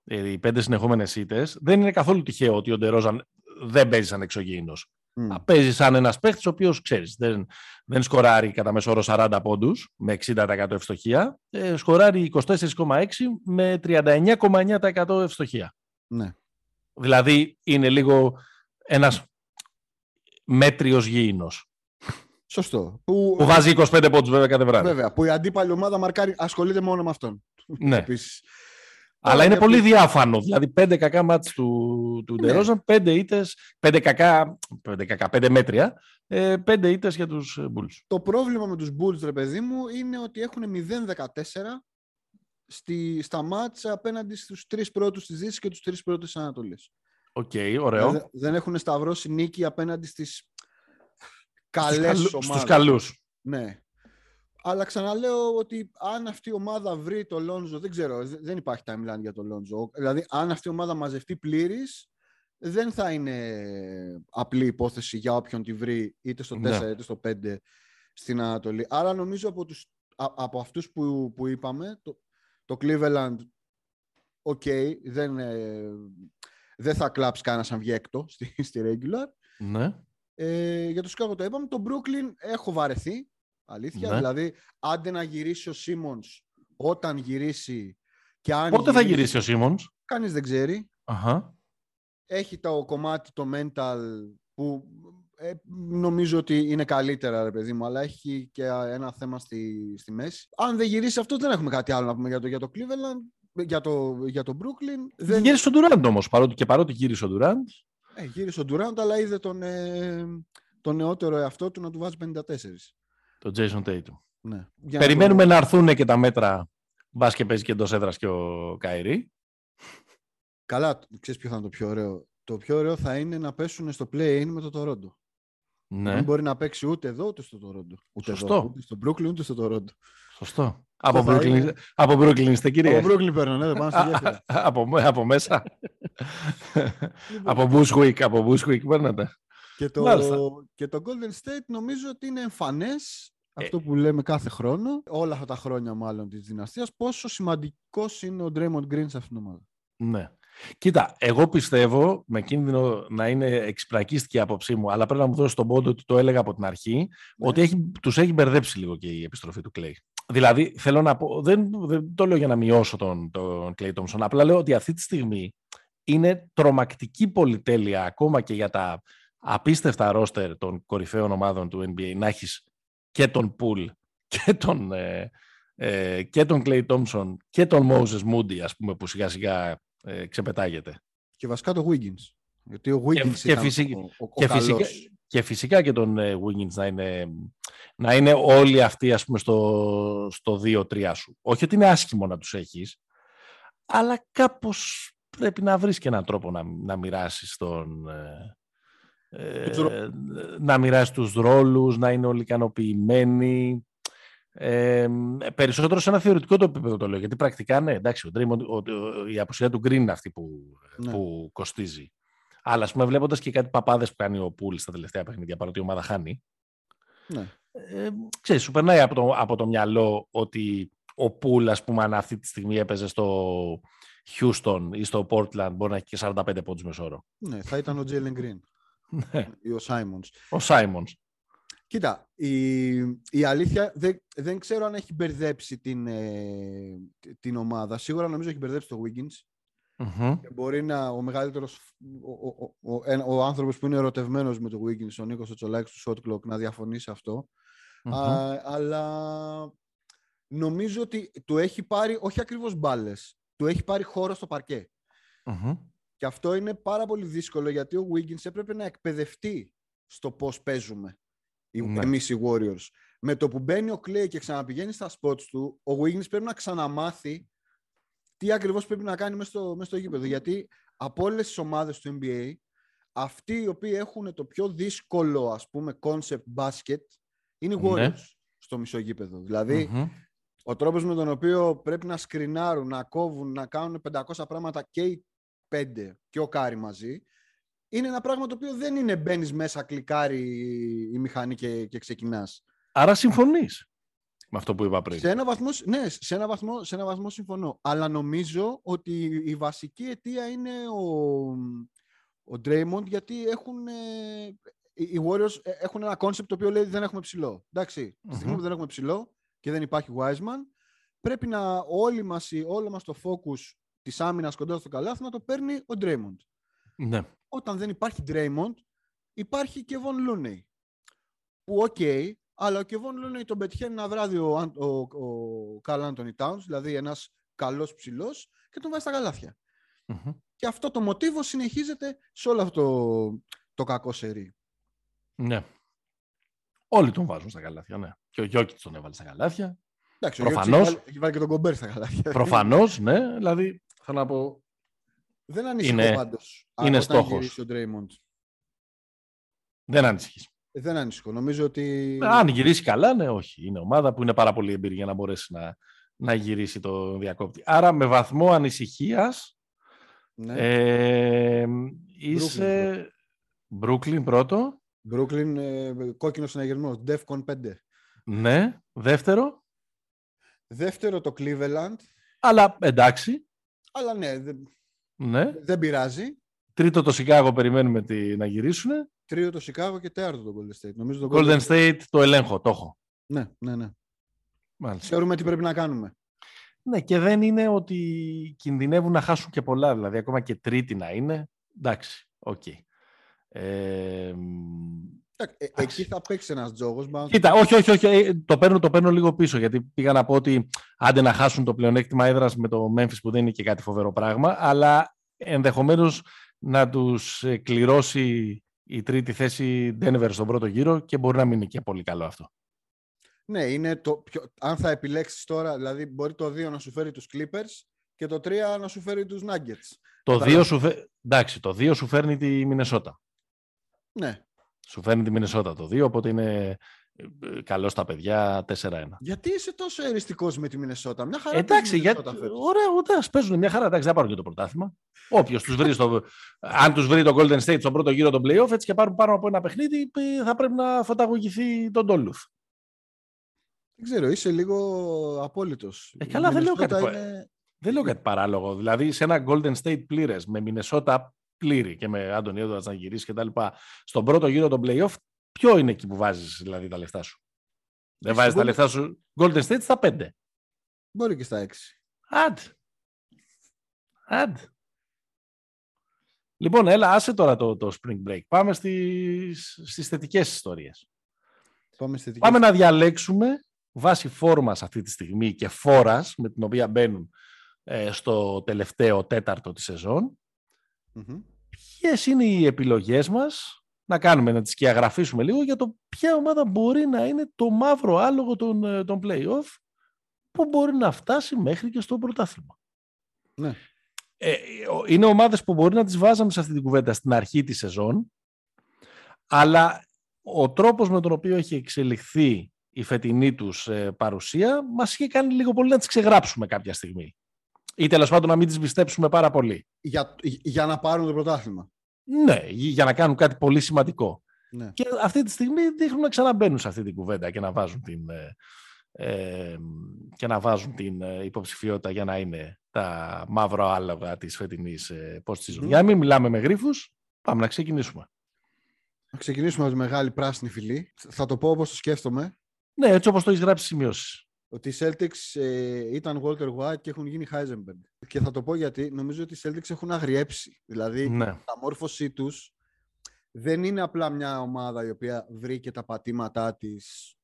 ε, οι πέντε συνεχόμενες ήττες, δεν είναι καθόλου τυχαίο ότι ο Ντερόζαν δεν παίζει σαν εξωγήινος. Mm. Παίζει σαν ένας παίχτης ο οποίος ξέρεις, δεν, δεν σκοράρει κατά μέσο όρο 40 πόντους με 60% ευστοχία. Ε, σκοράρει 24,6 με 39,9% ευστοχία. Ναι. Δηλαδή είναι λίγο ένας μέτριος γήινος. Σωστό. Που, που βάζει 25 πόντους βέβαια κάθε βράδυ. Βέβαια. Που η αντίπαλη ομάδα μαρκάρει, ασχολείται μόνο με αυτόν. Ναι. Αλλά είναι πολύ διάφανο. Δηλαδή, πέντε κακά μάτς του, του ναι. Ντερόζαν, πέντε ήττες, πέντε κακά, πέντε κακά, πέντε μέτρια, ε, πέντε ήττες για τους Bulls. Το πρόβλημα με τους Bulls, ρε παιδί μου, είναι ότι έχουν 0-14 στη, στα ματς απέναντι στους τρεις πρώτους της Δύσης και τους τρεις πρώτους της Ανατολής. Οκέι, okay, ωραίο. Δεν, δεν έχουν σταυρώσει νίκη απέναντι στις καλές τις ομάδες. Στους καλούς. Ναι. Αλλά ξαναλέω ότι αν αυτή η ομάδα βρει το Λόντζο, δεν ξέρω, δεν υπάρχει timeline για το Λόντζο. Δηλαδή, αν αυτή η ομάδα μαζευτεί πλήρης, δεν θα είναι απλή υπόθεση για όποιον τη βρει είτε στο 4 ναι. είτε στο 5 στην Ανατολή. Άρα νομίζω από, τους, από αυτούς που, που είπαμε, το, το Cleveland, ok, δεν, ε, δεν θα κλάψει κανένας σαν βγει έκτο στη, στη regular. Ναι. Ε, για το Chicago το είπαμε. Το Brooklyn έχω βαρεθεί. Αλήθεια. Ναι. Δηλαδή, άντε να γυρίσει ο Σίμονς όταν γυρίσει. Και αν Πότε θα γυρίσει ο Σίμονς; Κανείς δεν ξέρει. Αχα. Έχει το κομμάτι το mental που ε, νομίζω ότι είναι καλύτερα, ρε παιδί μου, αλλά έχει και ένα θέμα στη, στη μέση. Αν δεν γυρίσει αυτό, δεν έχουμε κάτι άλλο να πούμε για το, για το Cleveland, για το, για το Brooklyn. Δεν... Γύρισε ο Durant όμως, παρότι και παρότι γύρισε ο Durant. Ε, γύρισε ο Durant, αλλά είδε τον, ε, τον νεότερο εαυτό του να του βάζει 54. Το Jason Tatum. Ναι. Περιμένουμε να, έρθουν και τα μέτρα. Μπας και παίζεις και εντός έδρας και ο Καϊρή. Καλά, ξέρεις ποιο θα είναι το πιο ωραίο. Το πιο ωραίο θα είναι να πέσουν στο play-in με το Toronto. Ναι. Δεν μπορεί να παίξει ούτε εδώ ούτε στο Toronto. Ούτε Σωστό. Εδώ, ούτε στο Brooklyn ούτε στο Toronto. Σωστό. Από Brooklyn, είναι... από Brooklyn είστε κύριε; Από Brooklyn παίρνω, ναι, πάνω στη γέφυρα. από, από μέσα. *laughs* από Bushwick, από Bushwick παίρνετε. Και το, και το Golden State νομίζω ότι είναι εμφανές ε. Αυτό που λέμε κάθε χρόνο, όλα αυτά τα χρόνια μάλλον της δυναστείας, πόσο σημαντικός είναι ο Draymond Green σε αυτήν την ομάδα. Ναι. Κοίτα, εγώ πιστεύω, με κίνδυνο να είναι εξυπρακίστηκε η άποψή μου, αλλά πρέπει να μου δώσει τον πόντο ότι το έλεγα από την αρχή, ναι. ότι έχει, τους έχει μπερδέψει λίγο και η επιστροφή του Clay. Δηλαδή, θέλω να πω, δεν, δεν το λέω για να μειώσω τον, τον Clay Thompson, απλά λέω ότι αυτή τη στιγμή είναι τρομακτική πολυτέλεια ακόμα και για τα απίστευτα ρόστερ των κορυφαίων ομάδων του NBA να έχεις και τον Πουλ και τον, ε, ε, και τον Clay Thompson και τον Moses Moody ας πούμε που σιγά σιγά ε, ξεπετάγεται. Και βασικά το Wiggins. Γιατί ο Wiggins και, ήταν φυσικά, ο, ο, και, φυσικά, και φυσικά και τον ε, Wiggins να είναι, να είναι όλοι αυτοί ας πούμε στο, στο 2-3 σου. Όχι ότι είναι άσχημο να τους έχεις, αλλά κάπως πρέπει να βρεις και έναν τρόπο να, να μοιράσεις τον, ε, ε, να μοιράσει τους ρόλους, να είναι όλοι ικανοποιημένοι. Ε, περισσότερο σε ένα θεωρητικό το επίπεδο το λέω, γιατί πρακτικά ναι, εντάξει, ο Draymond, η απουσία του Green είναι αυτή που, ναι. που κοστίζει. Αλλά ας πούμε βλέποντας και κάτι παπάδες που κάνει ο Πούλ στα τελευταία παιχνίδια, παρότι η ομάδα χάνει, ναι. ε, ξέρεις, σου περνάει από το, από το μυαλό ότι ο Πούλ, ας πούμε, αν αυτή τη στιγμή έπαιζε στο Houston ή στο Portland, μπορεί να έχει και 45 πόντους μεσόρο. Ναι, θα ήταν ο Jalen Green. Ναι. Ή ο Σάιμονς. Ο Σάιμονς. Κοίτα, η, η αλήθεια δεν, δεν ξέρω αν έχει μπερδέψει την, ε, την ομάδα. Σίγουρα νομίζω έχει μπερδέψει το Wiggins. mm μπορεί να ο μεγαλύτερος, ο, ο, ο, ο, άνθρωπος που είναι ερωτευμένος με το Wiggins, ο Νίκος Τσολάκης του Shot Clock, να διαφωνεί σε αυτό. Α, αλλά νομίζω ότι του έχει πάρει, όχι ακριβώς μπάλες, του έχει πάρει χώρο στο παρκέ. Και αυτό είναι πάρα πολύ δύσκολο γιατί ο Wiggins έπρεπε να εκπαιδευτεί στο πώς παίζουμε ναι. εμείς οι Warriors. Με το που μπαίνει ο Clay και ξαναπηγαίνει στα spots του, ο Wiggins πρέπει να ξαναμάθει τι ακριβώς πρέπει να κάνει μέσα στο, μέσα στο γήπεδο. Γιατί από όλες τις ομάδες του NBA, αυτοί οι οποίοι έχουν το πιο δύσκολο, ας πούμε, concept μπάσκετ, είναι οι ναι. Warriors στο μισό γήπεδο. Δηλαδή, ο τρόπος με τον οποίο πρέπει να σκρινάρουν, να κόβουν, να κάνουν 500 πράγματα και οι πέντε και ο Κάρι μαζί, είναι ένα πράγμα το οποίο δεν είναι μπαίνεις μέσα, κλικάρει η μηχανή και, και ξεκινάς. Άρα συμφωνείς με αυτό που είπα πριν. Σε ένα βαθμό, ναι, σε ένα βαθμό, σε ένα βαθμό συμφωνώ. Αλλά νομίζω ότι η βασική αιτία είναι ο, ο Draymond, γιατί έχουν, ε, οι Warriors ε, έχουν ένα concept το οποίο λέει δεν έχουμε ψηλό. Εντάξει, τη στιγμή που δεν έχουμε ψηλό και δεν υπάρχει Wiseman, πρέπει να όλοι μας, όλο μας το focus της άμυνας κοντά στο καλάθι να το παίρνει ο Draymond. Ναι. Όταν δεν υπάρχει Draymond, υπάρχει Kevon Looney. Που οκέι, okay, αλλά ο Kevon Looney τον πετυχαίνει ένα βράδυ ο, ο, ο Carl Anthony Towns, δηλαδή ένας καλός ψηλός, και τον βάζει στα καλάθια Και αυτό το μοτίβο συνεχίζεται σε όλο αυτό το, το κακό σερί. Ναι. Όλοι τον βάζουν στα καλάθια, ναι. Και ο Γιώκητς τον έβαλε στα καλάθια. Εντάξει, Προφανώς, ο έχει βάλει και τον Κομπέρ στα καλάθια. Προφανώς, ναι. Δηλαδή, θέλω να πω... Δεν ανησυχώ είναι, πάντως. Είναι στόχος. Ο Δεν ανησυχείς. Ε, δεν ανησυχώ. Νομίζω ότι. Ε, αν γυρίσει καλά, ναι, όχι. Είναι ομάδα που είναι πάρα πολύ εμπειρή για να μπορέσει να, να γυρίσει το διακόπτη. Άρα με βαθμό ανησυχίας. Ναι. Ε, είσαι. Brooklyn πρώτο. Brooklyn, ε, κόκκινο συναγερμό. Defcon 5. Ναι. Δεύτερο. Δεύτερο το Cleveland. Αλλά εντάξει. Αλλά ναι, ναι. δεν πειράζει. Τρίτο το Σικάγο περιμένουμε τη, να γυρίσουν. Τρίτο το Σικάγο και τέταρτο το Golden State. Νομίζω το Golden, State το ελέγχω, το έχω. Ναι, ναι, ναι. Μάλιστα. Ξέρουμε τι πρέπει να κάνουμε. Ναι, και δεν είναι ότι κινδυνεύουν να χάσουν και πολλά. Δηλαδή, ακόμα και τρίτη να είναι. Εντάξει, οκέι. Okay. Ε, εκεί θα παίξει ένας τζόγος. Κοίτα, όχι, όχι, όχι. Ε, το παίρνω, το παίρνω λίγο πίσω. Γιατί πήγα να πω ότι άντε να χάσουν το πλεονέκτημα έδρας με το Memphis που δεν είναι και κάτι φοβερό πράγμα. Αλλά ενδεχομένως να τους ε, κληρώσει η τρίτη θέση Denver στον πρώτο γύρο και μπορεί να μην είναι και πολύ καλό αυτό. Ναι, είναι το πιο... αν θα επιλέξεις τώρα, δηλαδή μπορεί το 2 να σου φέρει τους Clippers και το 3 να σου φέρει τους Nuggets. Το 2 σου, φε... Εντάξει, το 2 σου φέρνει τη Μινεσότα. Ναι. Σου φέρνει τη Μινεσότα το 2, οπότε είναι καλός στα παιδιά 4-1. Γιατί είσαι τόσο εριστικός με τη Μινεσότα, μια χαρά. Εντάξει, γιατί. Ωραία, ωραία, παίζουν μια χαρά. Εντάξει, δεν πάρουν και το πρωτάθλημα. Όποιος τους βρει, στο... αν τους βρει το Golden State στον πρώτο γύρο των playoff, έτσι και πάρουν πάνω από ένα παιχνίδι, θα πρέπει να φωταγωγηθεί τον Τόλουθ. Δεν ξέρω, είσαι λίγο απόλυτος. Ε, καλά, δεν λέω, κάτι... είναι... δεν λέω κάτι παράλογο. Δηλαδή, σε ένα Golden State πλήρες με Μινεσότα πλήρη και με Άντωνι Έντορα να γυρίσεις κτλ. Στον πρώτο γύρο των playoff, Ποιο είναι εκεί που βάζεις δηλαδή, τα λεφτά σου; Δεν βάζεις τα λεφτά σου; Golden State στα 5. Μπορεί και στα 6. Αντ. Αντ. Λοιπόν, έλα, άσε τώρα το, το spring break. Πάμε στις, στις θετικές ιστορίες. Πάμε, στις Πάμε να διαλέξουμε βάσει φόρμας αυτή τη στιγμή και φόρας με την οποία μπαίνουν ε, στο τελευταίο τέταρτο της σεζόν. Mm-hmm. Ποιες είναι οι επιλογές μας; Να κάνουμε, να τις σκιαγραφίσουμε λίγο για το ποια ομάδα μπορεί να είναι το μαύρο άλογο των, ε, των play-off που μπορεί να φτάσει μέχρι και στο πρωτάθλημα. Ναι. Ε, είναι ομάδες που μπορεί να τις βάζαμε σε αυτή την κουβέντα στην αρχή της σεζόν, αλλά ο τρόπος με τον οποίο έχει εξελιχθεί η φετινή τους ε, παρουσία μας είχε κάνει λίγο πολύ να τις ξεγράψουμε κάποια στιγμή. Ή τέλος πάντων να μην τις πιστέψουμε πάρα πολύ. Για, για να πάρουν το πρωτάθλημα. Ναι, για να κάνουν κάτι πολύ σημαντικό. Ναι. Και αυτή τη στιγμή δείχνουν να ξαναμπαίνουν σε αυτή την κουβέντα και να βάζουν την, ε, ε και να βάζουν την ε, υποψηφιότητα για να είναι τα μαύρα άλογα της φετινής ε, post Για να μην μιλάμε με γρίφους, πάμε να ξεκινήσουμε. Να ξεκινήσουμε με τη μεγάλη πράσινη φυλή. Θα το πω όπως το σκέφτομαι. Ναι, έτσι όπως το έχεις γράψει σημειώσεις ότι οι Celtics ε, ήταν Walter White και έχουν γίνει Heisenberg. Και θα το πω γιατί νομίζω ότι οι Celtics έχουν αγριέψει. Δηλαδή, ναι. η μόρφωσή τους δεν είναι απλά μια ομάδα η οποία βρήκε τα πατήματά της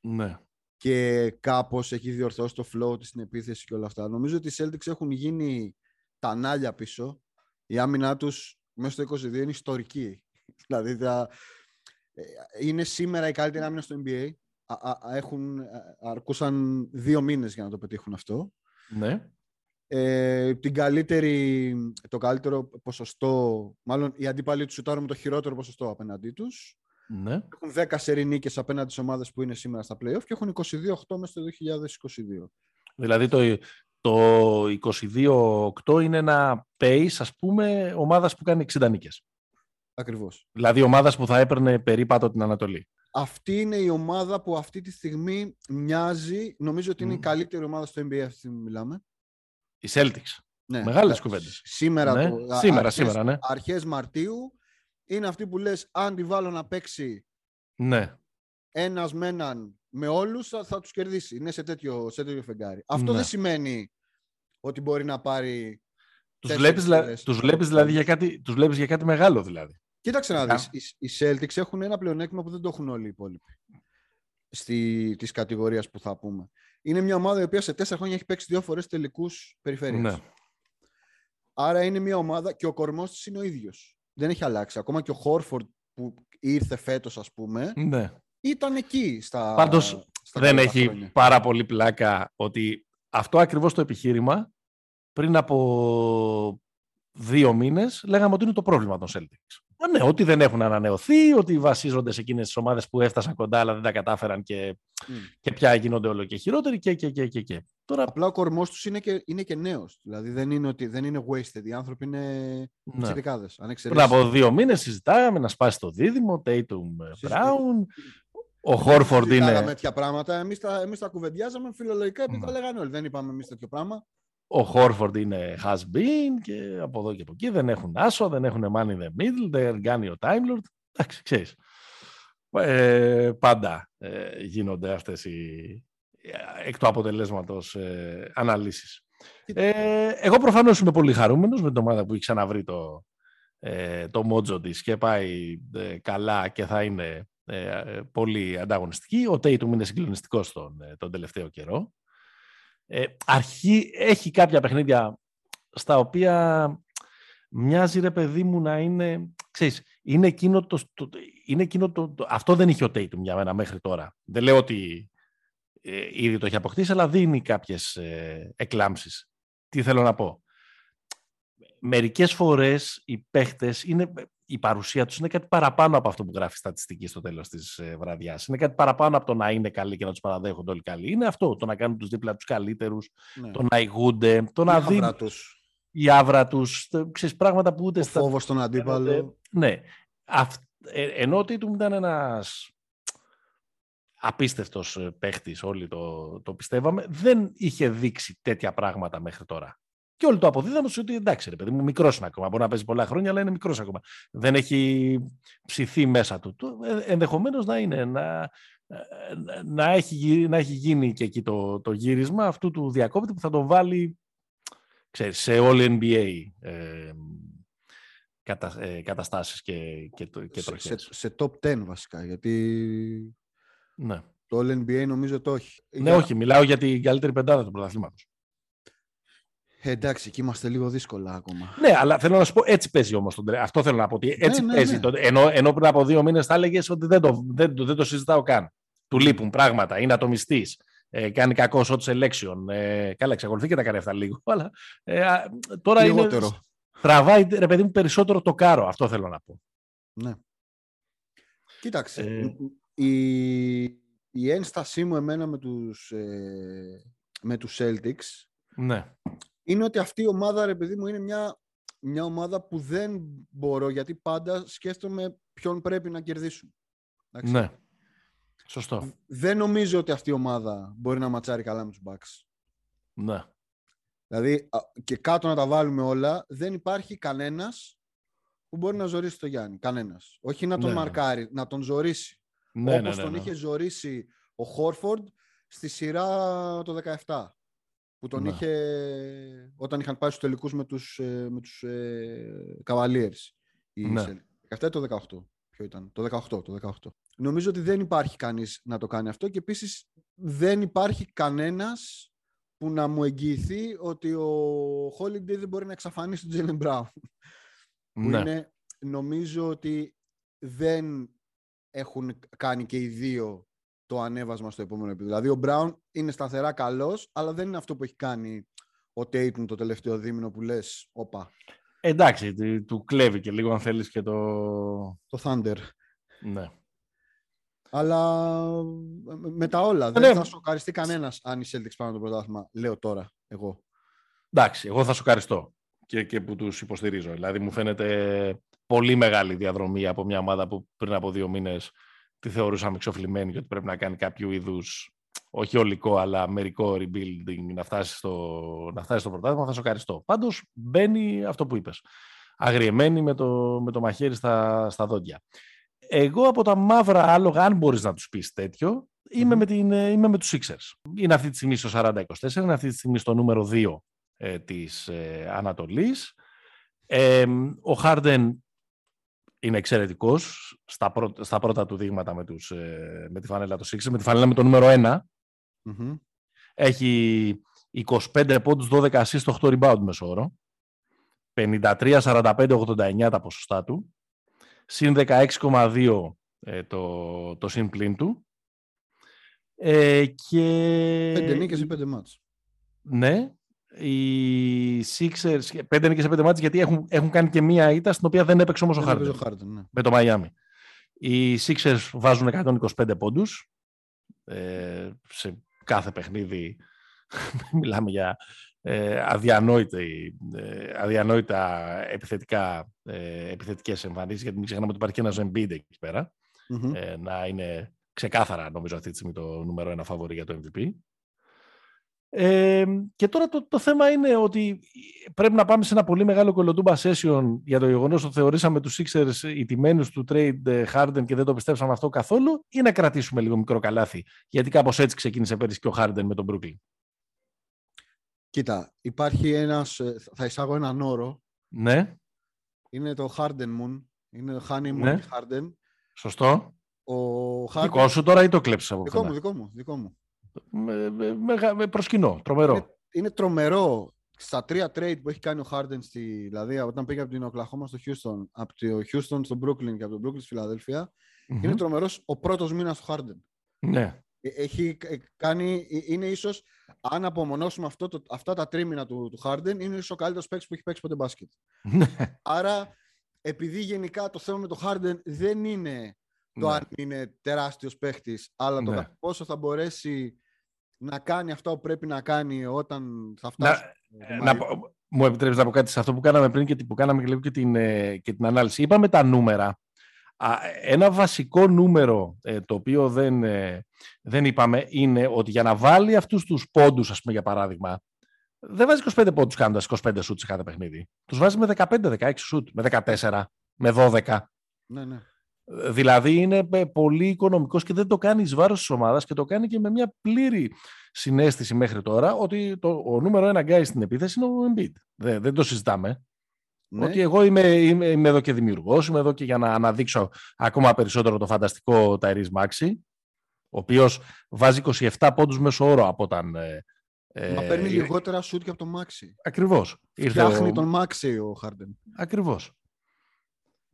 ναι. και κάπως έχει διορθώσει το flow της στην επίθεση και όλα αυτά. Νομίζω ότι οι Celtics έχουν γίνει τα νάλια πίσω, η άμυνά τους μέσα στο 22 είναι ιστορική. *laughs* δηλαδή ε, είναι σήμερα η καλύτερη άμυνα στο NBA. Έχουν, αρκούσαν δύο μήνες για να το πετύχουν αυτό. Ναι. Ε, την καλύτερη, το καλύτερο ποσοστό, μάλλον οι αντίπαλοι τους σουτάρουν με το χειρότερο ποσοστό απέναντί τους. Ναι. Έχουν 10 σερινίκες απέναντι στις ομάδες που είναι σήμερα στα playoff και έχουν 22-8 μέσα στο 2022. Δηλαδή το, το 22-8 είναι ένα pace, ας πούμε, ομάδας που κάνει 60 νίκες. Ακριβώς. Δηλαδή ομάδας που θα έπαιρνε περίπατο την Ανατολή. Αυτή είναι η ομάδα που αυτή τη στιγμή μοιάζει, νομίζω ότι είναι η καλύτερη ομάδα στο NBA αυτή τη στιγμή μιλάμε. Οι Celtics. Ναι. Μεγάλες κουβέντες. Σήμερα, ναι. το, σήμερα, αρχές, σήμερα, ναι. Αρχές Μαρτίου είναι αυτή που λες αν τη βάλω να παίξει ναι. ένας με έναν με όλους θα, θα τους κερδίσει. Είναι σε τέτοιο, σε τέτοιο φεγγάρι. Αυτό δεν σημαίνει ότι μπορεί να πάρει τους βλέπεις, τους βλέπεις δηλαδή για κάτι, τους βλέπεις για κάτι μεγάλο δηλαδή. Κοίταξε να δεις, οι, οι Celtics έχουν ένα πλεονέκτημα που δεν το έχουν όλοι οι υπόλοιποι στη, της κατηγορίας που θα πούμε. Είναι μια ομάδα η οποία σε τέσσερα χρόνια έχει παίξει δύο φορές τελικούς περιφέρειες. Ναι. Άρα είναι μια ομάδα και ο κορμός της είναι ο ίδιος. Δεν έχει αλλάξει. Ακόμα και ο Χόρφορντ που ήρθε φέτος ας πούμε, ναι. ήταν εκεί στα Πάντως στα δεν έχει πάρα πολύ πλάκα ότι αυτό ακριβώς το επιχείρημα πριν από δύο μήνες λέγαμε ότι είναι το πρόβλημα των Celtics. Ναι, ότι δεν έχουν ανανεωθεί, ότι βασίζονται σε εκείνες τις ομάδες που έφτασαν κοντά αλλά δεν τα κατάφεραν και, mm. και πια γίνονται όλο και χειρότεροι και, και, και, και, και. Τώρα... Απλά ο κορμός τους είναι και, είναι και νέος. Δηλαδή δεν είναι, ότι, δεν είναι wasted. Οι άνθρωποι είναι ναι. Πριν από δύο μήνες συζητάγαμε να σπάσει το δίδυμο, Tatum Brown, ο Χόρφορντ είναι. Δεν τέτοια πράγματα. Εμείς τα, εμείς τα κουβεντιάζαμε φιλολογικά επειδή τα λέγανε όλοι. Δεν είπαμε εμείς τέτοιο πράγμα. Ο Χόρφορντ είναι has been και από εδώ και από εκεί δεν έχουν άσο, δεν έχουν money in the middle, δεν κάνει ο Time Lord. Εντάξει, ξέρεις. Ε, πάντα ε, γίνονται αυτές οι εκ του αποτελέσματος ε, αναλύσεις. Ε, εγώ προφανώς είμαι πολύ χαρούμενος με την ομάδα που έχει ξαναβρει το, ε, το μότζο της και πάει ε, καλά και θα είναι ε, πολύ ανταγωνιστική. Ο Tatum είναι συγκλονιστικός τον, ε, τον τελευταίο καιρό. Ε, αρχή, έχει κάποια παιχνίδια στα οποία μοιάζει ρε παιδί μου να είναι, ξέρεις, είναι εκείνο το, το, είναι εκείνο το, αυτό δεν είχε ο Tatum για μένα μέχρι τώρα. Δεν λέω ότι ε, ήδη το έχει αποκτήσει, αλλά δίνει κάποιες ε, εκλάμψεις. Τι θέλω να πω; Μερικές φορές οι παίχτες είναι η παρουσία τους είναι κάτι παραπάνω από αυτό που γράφει η στατιστική στο τέλος της ε, βραδιάς. Είναι κάτι παραπάνω από το να είναι καλοί και να τους παραδέχονται όλοι καλοί. Είναι αυτό, το να κάνουν τους δίπλα τους καλύτερους, ναι. το να ηγούνται, το να δίνουν. Η άβρα τους, ξέρεις πράγματα που ούτε. Ο στα... φόβος στον αντίπαλο. Ναι. Αυ... Ε, ενώ ότι του ήταν ένας απίστευτος ε, παίχτης, όλοι το, το πιστεύαμε, δεν είχε δείξει τέτοια πράγματα μέχρι τώρα. Και όλοι το αποδίδαμε ότι εντάξει, ρε παιδί μου, μικρός είναι ακόμα. Μπορεί να παίζει πολλά χρόνια, αλλά είναι μικρός ακόμα. Δεν έχει ψηθεί μέσα του. Ε, Ενδεχομένως να είναι, να, να, έχει, να έχει γίνει και εκεί το, το γύρισμα αυτού του διακόπτη που θα τον βάλει ξέρεις, σε all NBA ε, κατα, ε, καταστάσεις και, και, και σε, σε, top 10 βασικά, γιατί ναι. το all NBA νομίζω το όχι. Ναι, όχι, μιλάω για την καλύτερη πεντάδα του πρωταθλήματος. Ε, εντάξει, εκεί είμαστε λίγο δύσκολα ακόμα. Ναι, αλλά θέλω να σου πω έτσι παίζει όμως. Αυτό θέλω να πω. Ότι έτσι ναι, ναι, παίζει. Ναι. Ενώ, ενώ πριν από δύο μήνες θα έλεγες ότι δεν το, δεν, δεν το συζητάω καν. Του λείπουν πράγματα. Είναι ατομιστής. Ε, κάνει κακό shot selection. Ε, καλά, εξακολουθεί και τα κάνει αυτά λίγο. *laughs* Αλλά ε, τώρα Λιγότερο. είναι. Τραβάει ρε παιδί μου περισσότερο το κάρο. Αυτό θέλω να πω. Ναι. Κοίταξε. Ε... Η, η ένστασή μου εμένα με τους, ε, με τους Celtics ναι είναι ότι αυτή η ομάδα, ρε παιδί μου, είναι μια, μια ομάδα που δεν μπορώ, γιατί πάντα σκέφτομαι ποιον πρέπει να κερδίσουν. Ναι. Σωστό. Δεν νομίζω ότι αυτή η ομάδα μπορεί να ματσάρει καλά με τους Bucks. Ναι. Δηλαδή, και κάτω να τα βάλουμε όλα, δεν υπάρχει κανένας που μπορεί να ζωρίσει το Γιάννη. Κανένας. Όχι να τον ναι, ναι. μαρκάρει, να τον ζωρίσει. Ναι, Όπως ναι, τον είχε ζωρίσει ο Χόρφορντ στη σειρά το 17 που τον ναι. είχε όταν είχαν πάει στους τελικούς με τους, ε, με τους ε, Cavaliers. Ναι. 17 το 18. Ποιο ήταν, το 18, το 18. Νομίζω ότι δεν υπάρχει κανείς να το κάνει αυτό και επίσης δεν υπάρχει κανένας που να μου εγγυηθεί ότι ο Holiday δεν μπορεί να εξαφανίσει τον Τζέλεν Μπράουν. Που ναι. είναι, νομίζω ότι δεν έχουν κάνει και οι δύο το ανέβασμα στο επόμενο επίπεδο. Δηλαδή ο Μπράουν είναι σταθερά καλός, αλλά δεν είναι αυτό που έχει κάνει ο Τέιτουν το τελευταίο δίμηνο που λες, όπα. Εντάξει, του κλέβει και λίγο αν θέλεις και το... Το Thunder. Ναι. Αλλά με τα όλα. Δεν ναι. θα σοκαριστεί κανένας αν οι Celtics πάνε το πρωτάθλημα. Λέω τώρα, εγώ. Εντάξει, εγώ θα σοκαριστώ και, και που τους υποστηρίζω. Δηλαδή, μου φαίνεται πολύ μεγάλη διαδρομή από μια ομάδα που πριν από δύο μήνες τη θεωρούσαμε εξοφλημένη και ότι πρέπει να κάνει κάποιο είδους, όχι ολικό, αλλά μερικό rebuilding να φτάσει στο, να φτάσει στο πρωτάθλημα. Θα σοκαριστώ. Πάντως μπαίνει αυτό που είπες. Αγριεμένη με το, με το μαχαίρι στα, στα δόντια. Εγώ από τα μαύρα άλογα, αν μπορείς να τους πεις τέτοιο, είμαι, με, την, ε, είμαι με τους Sixers. Είναι αυτή τη στιγμή στο 40-24, είναι αυτή τη στιγμή στο νούμερο 2 ε, της ε, Ανατολής. Ε, ο Χάρντεν είναι εξαιρετικός στα, στα πρώτα του δείγματα με, τους, ε, με τη φανέλα του Sixers, με τη φανέλα με το νούμερο 1. mm Έχει 25 πόντους, 12 assists, 8 rebound μεσόωρο. 53-45-89 τα ποσοστά του συν 16,2 ε, το, το συν πλήν του. Ε, και... Πέντε νίκες ή πέντε μάτς. Ναι. Οι Sixers, πέντε νίκες ή πέντε μάτς, γιατί έχουν, έχουν κάνει και μία ήττα, στην οποία δεν έπαιξε όμως ο Χάρντεν. Ναι. Με το Μαϊάμι. Οι Sixers βάζουν 125 πόντους ε, σε κάθε παιχνίδι. *laughs* Μιλάμε για ε, ε, αδιανόητα επιθετικά, ε, επιθετικές εμφανίσεις, γιατί μην ξεχνάμε ότι υπάρχει και ένας Embiid εκεί ε, να είναι ξεκάθαρα, νομίζω, αυτή τη στιγμή το νούμερο ένα φαβορή για το MVP. Ε, και τώρα το, το θέμα είναι ότι πρέπει να πάμε σε ένα πολύ μεγάλο κολοτούμπα session για το γεγονός ότι θεωρήσαμε τους Sixers ιτημένου του trade Harden και δεν το πιστέψαμε αυτό καθόλου ή να κρατήσουμε λίγο μικρό καλάθι γιατί κάπως έτσι ξεκίνησε πέρυσι και ο Harden με τον Brooklyn. Κοίτα, υπάρχει ένας, ε, θα εισάγω έναν όρο. Ναι. Είναι το Harden Moon. Είναι το Honey Moon ναι. Harden. Σωστό. Ο Harden... Δικό σου τώρα ή το κλέψεις από Δικό μου, δικό μου, δικό μου. Με, με, με προσκυνώ, τρομερό. Είναι, είναι, τρομερό. Στα τρία trade που έχει κάνει ο Harden, στη, δηλαδή όταν πήγε από την Oklahoma στο Houston, από το Houston στο Brooklyn και από το Brooklyn στη φιλαδελφια είναι τρομερός ο πρώτος μήνας του Harden. Ναι. Ε, έχει κάνει, ε, είναι ίσως, αν απομονώσουμε αυτό το, αυτά τα τρίμηνα του, του Harden, είναι ίσως ο καλύτερος παίκτης που έχει παίξει ποτέ μπάσκετ. Ναι. Άρα, επειδή γενικά το θέμα με το Harden δεν είναι το ναι. αν είναι τεράστιος παίκτης, αλλά το ναι. πόσο θα μπορέσει να κάνει αυτό που πρέπει να κάνει όταν θα φτάσει. Να, να, μου επιτρέπεις να πω κάτι σε αυτό που κάναμε πριν και που κάναμε και, και, την, και την ανάλυση. Είπαμε τα νούμερα ένα βασικό νούμερο ε, το οποίο δεν, ε, δεν είπαμε είναι ότι για να βάλει αυτούς τους πόντους, ας πούμε για παράδειγμα, δεν βάζει 25 πόντους κάνοντας 25 σουτς σε κάθε παιχνίδι. Τους βάζει με 15-16 σουτ, με 14, με 12. Ναι, ναι. Δηλαδή είναι ε, πολύ οικονομικός και δεν το κάνει εις βάρος της ομάδας και το κάνει και με μια πλήρη συνέστηση μέχρι τώρα ότι το, ο νούμερο ένα guy στην επίθεση είναι ο Embiid. Δεν, δεν το συζητάμε. Ναι. Ότι εγώ είμαι, είμαι, είμαι, εδώ και δημιουργός, είμαι εδώ και για να αναδείξω ακόμα περισσότερο το φανταστικό Ταϊρή Μάξι, ο οποίος βάζει 27 πόντους μέσω όρο από όταν. Ε, ε Μα παίρνει λιγότερα σουτ και από το Μάξι. Ακριβώς. Φτιάχνει ο... τον Μάξι ο Χάρντεν. Ακριβώς.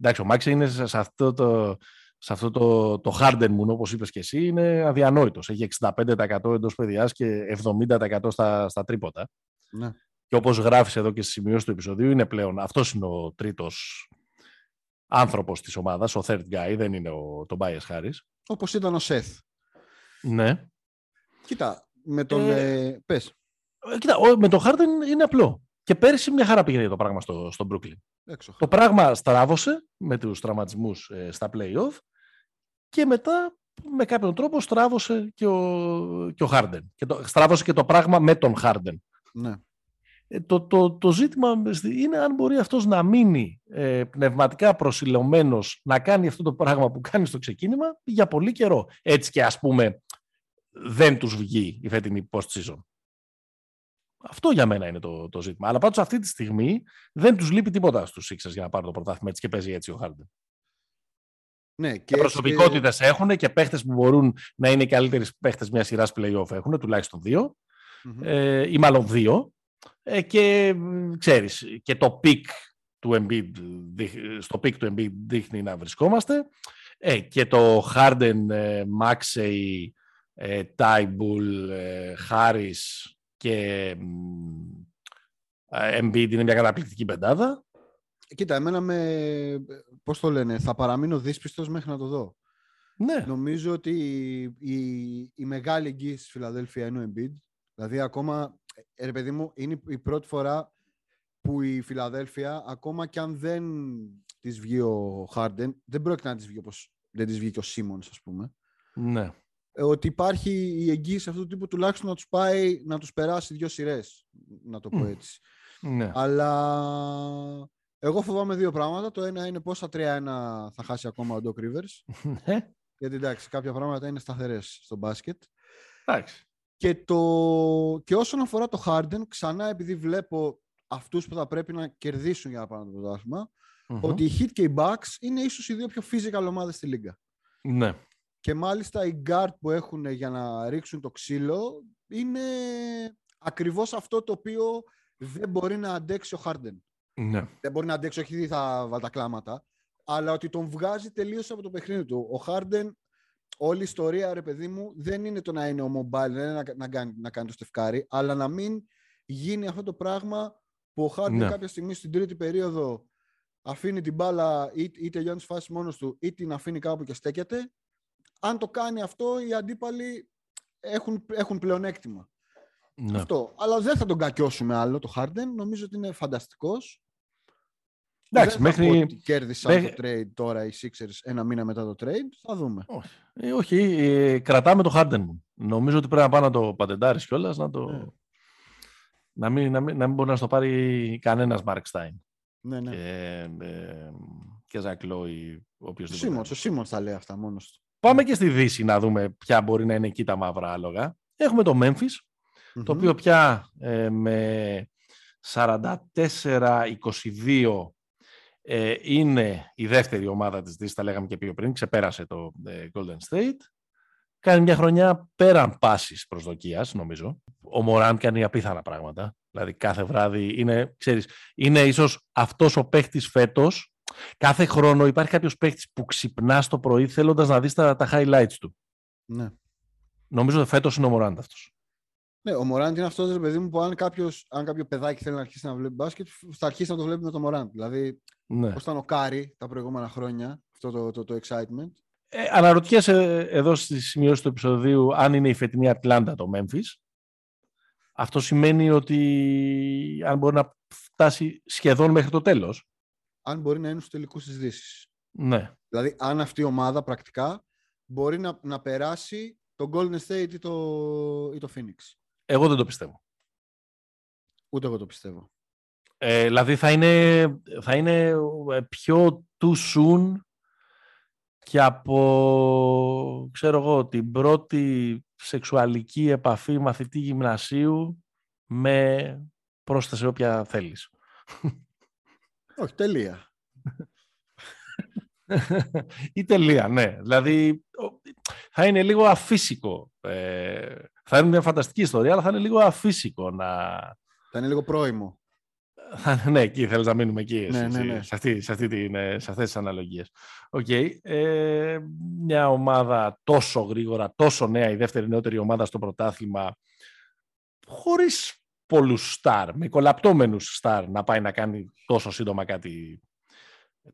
Εντάξει, ο Μάξι είναι σε αυτό το, σε αυτό το, το Harden μου, όπως είπες και εσύ, είναι αδιανόητος. Έχει 65% εντός παιδιάς και 70% στα, στα τρίποτα. Ναι. Και όπως γράφεις εδώ και στη σημειώση του επεισοδίου, είναι πλέον, αυτός είναι ο τρίτος άνθρωπος της ομάδας, ο third guy, δεν είναι ο Tobias Harris. Όπως ήταν ο Seth. Ναι. Κοίτα, με τον... Ε, ε πες. Ε, κοίτα, με τον Harden είναι απλό. Και πέρυσι μια χαρά πήγαινε το πράγμα στο, στο Brooklyn. Έξω. Το πράγμα στράβωσε με τους τραυματισμούς ε, στα play-off και μετά με κάποιον τρόπο στράβωσε και ο, και ο Harden. Και το, στράβωσε και το πράγμα με τον Harden. Ναι. Ε, το, το, το ζήτημα είναι αν μπορεί αυτός να μείνει ε, πνευματικά προσιλωμένος να κάνει αυτό το πράγμα που κάνει στο ξεκίνημα για πολύ καιρό. Έτσι και ας πούμε δεν τους βγει η φετινή post-season. Αυτό για μένα είναι το, το ζήτημα. Αλλά πάντως αυτή τη στιγμή δεν τους λείπει τίποτα στους Sixers για να πάρουν το πρωτάθλημα έτσι και παίζει έτσι ο Χάρντεν. Ναι, και προσωπικότητες έχουν και παίχτες που μπορούν να είναι οι καλύτεροι παίχτες μιας σειράς play-off έχουν, τουλάχιστον δύο. ε, ή μάλλον δύο. Ε, και ξέρεις, και το peak του Embiid, στο peak του Embiid δείχνει να βρισκόμαστε. Ε, και το Harden, ε, Maxey, ε, Thybulle, ε, Harris και ε, Embiid είναι μια καταπληκτική πεντάδα. Κοίτα, εμένα με, πώς το λένε, θα παραμείνω δύσπιστος μέχρι να το δω. Ναι. Νομίζω ότι η, η, μεγάλη εγγύηση στη Φιλαδέλφια είναι ο Embiid. Δηλαδή ακόμα, ε, ρε παιδί μου, είναι η πρώτη φορά που η Φιλαδέλφια, ακόμα και αν δεν της βγει ο Χάρντεν, δεν πρόκειται να της βγει όπως δεν της βγήκε ο Σίμονς, ας πούμε. Ναι. Ε, ότι υπάρχει η εγγύηση αυτού του τύπου τουλάχιστον να τους πάει, να τους περάσει δύο σειρές, να το πω έτσι. Ναι. Αλλά εγώ φοβάμαι δύο πράγματα. Το ένα είναι πόσα 3-1 θα χάσει ακόμα ο Doc Rivers. Ναι. *laughs* Γιατί εντάξει, κάποια πράγματα είναι σταθερές στο μπάσκετ. Εντάξει. Και, το... και όσον αφορά το Harden, ξανά επειδή βλέπω αυτούς που θα πρέπει να κερδίσουν για να πάνε το πρωταθλημα ότι οι Heat και οι Bucks είναι ίσως οι δύο πιο physical ομάδες στη λίγα. Ναι. Και μάλιστα οι guard που έχουν για να ρίξουν το ξύλο είναι ακριβώς αυτό το οποίο δεν μπορεί να αντέξει ο Harden. Ναι. Δεν μπορεί να αντέξει, όχι θα βάλει τα κλάματα, αλλά ότι τον βγάζει τελείως από το παιχνίδι του. Ο Harden, όλη η ιστορία, ρε παιδί μου, δεν είναι το να είναι ο mobile, δεν είναι να, να, κάνει, να κάνει το στεφκάρι, αλλά να μην γίνει αυτό το πράγμα που ο Harden ναι. κάποια στιγμή στην τρίτη περίοδο αφήνει την μπάλα ή, ή τελειώνεις τη φάση μόνος του ή την αφήνει κάπου και στέκεται. Αν το κάνει αυτό, οι αντίπαλοι έχουν, έχουν πλεονέκτημα. Ναι. Αυτό. Αλλά δεν θα τον κακιώσουμε άλλο το Harden. Νομίζω ότι είναι φανταστικός. Εντάξει, δεν μέχρι... Ότι κέρδισαν μέχρι... το trade τώρα οι Sixers ένα μήνα μετά το trade. Θα δούμε. Όχι, ε, όχι ε, κρατάμε το Harden μου. Νομίζω ότι πρέπει να πάει να το πατεντάρεις κιόλας, να το... Ναι. Να μην, να, μην, να μην μπορεί να στο πάρει κανένας Μάρκ Στάιν. Ναι, ναι. Και, ε, και Ζακ Λόι, ο Σίμον, ο Σίμον τα λέει αυτά μόνος του. Πάμε και στη Δύση να δούμε ποια μπορεί να είναι εκεί τα μαύρα άλογα. Έχουμε το Memphis, το οποίο πια ε, με 44-22 ε, είναι η δεύτερη ομάδα της Δύσης, τα λέγαμε και πιο πριν, ξεπέρασε το ε, Golden State. Κάνει μια χρονιά πέραν πάσης προσδοκίας, νομίζω. Ο Μωράν κάνει απίθανα πράγματα. Δηλαδή κάθε βράδυ είναι, ξέρεις, είναι ίσως αυτός ο παίχτης φέτος. Κάθε χρόνο υπάρχει κάποιος παίχτης που ξυπνά το πρωί θέλοντας να δεις τα, τα highlights του. Ναι. Νομίζω ότι φέτος είναι ο Μωράντ αυτός. Ναι, ο Μωράντ είναι αυτός, παιδί μου, που αν, κάποιος, αν κάποιο παιδάκι θέλει να αρχίσει να βλέπει μπάσκετ, θα αρχίσει να το βλέπει με τον Μωράντ. Δηλαδή, ναι. πώς ήταν ο Κάρι τα προηγούμενα χρόνια, αυτό το, το, το excitement. Ε, αναρωτιέσαι εδώ στη σημείωση του επεισοδίου αν είναι η φετινή Ατλάντα το Memphis. Αυτό σημαίνει ότι αν μπορεί να φτάσει σχεδόν μέχρι το τέλος. Αν μπορεί να είναι στους τελικούς της Δύσης. Ναι. Δηλαδή, αν αυτή η ομάδα πρακτικά μπορεί να, να περάσει το Golden State ή το, ή το Phoenix. Εγώ δεν το πιστεύω. Ούτε εγώ το πιστεύω. Ε, δηλαδή θα είναι, θα είναι ε, πιο too soon και από, ξέρω εγώ, την πρώτη σεξουαλική επαφή μαθητή γυμνασίου με πρόσθεση όποια θέλεις. Όχι, τελεία. *laughs* Ή τελεία, ναι. Δηλαδή, θα είναι λίγο αφύσικο. Ε, θα είναι μια φανταστική ιστορία, αλλά θα είναι λίγο αφύσικο να... Θα είναι λίγο πρόημο. ναι, εκεί θέλεις να μείνουμε εκεί, ναι, ναι, ναι. Σε, αυτή, σε, αυτή την, ε, σε αυτές τις αναλογίες. Okay. Ε, μια ομάδα τόσο γρήγορα, τόσο νέα, η δεύτερη νεότερη ομάδα στο πρωτάθλημα, χωρίς πολλούς στάρ, με κολαπτώμενους στάρ, να πάει να κάνει τόσο σύντομα κάτι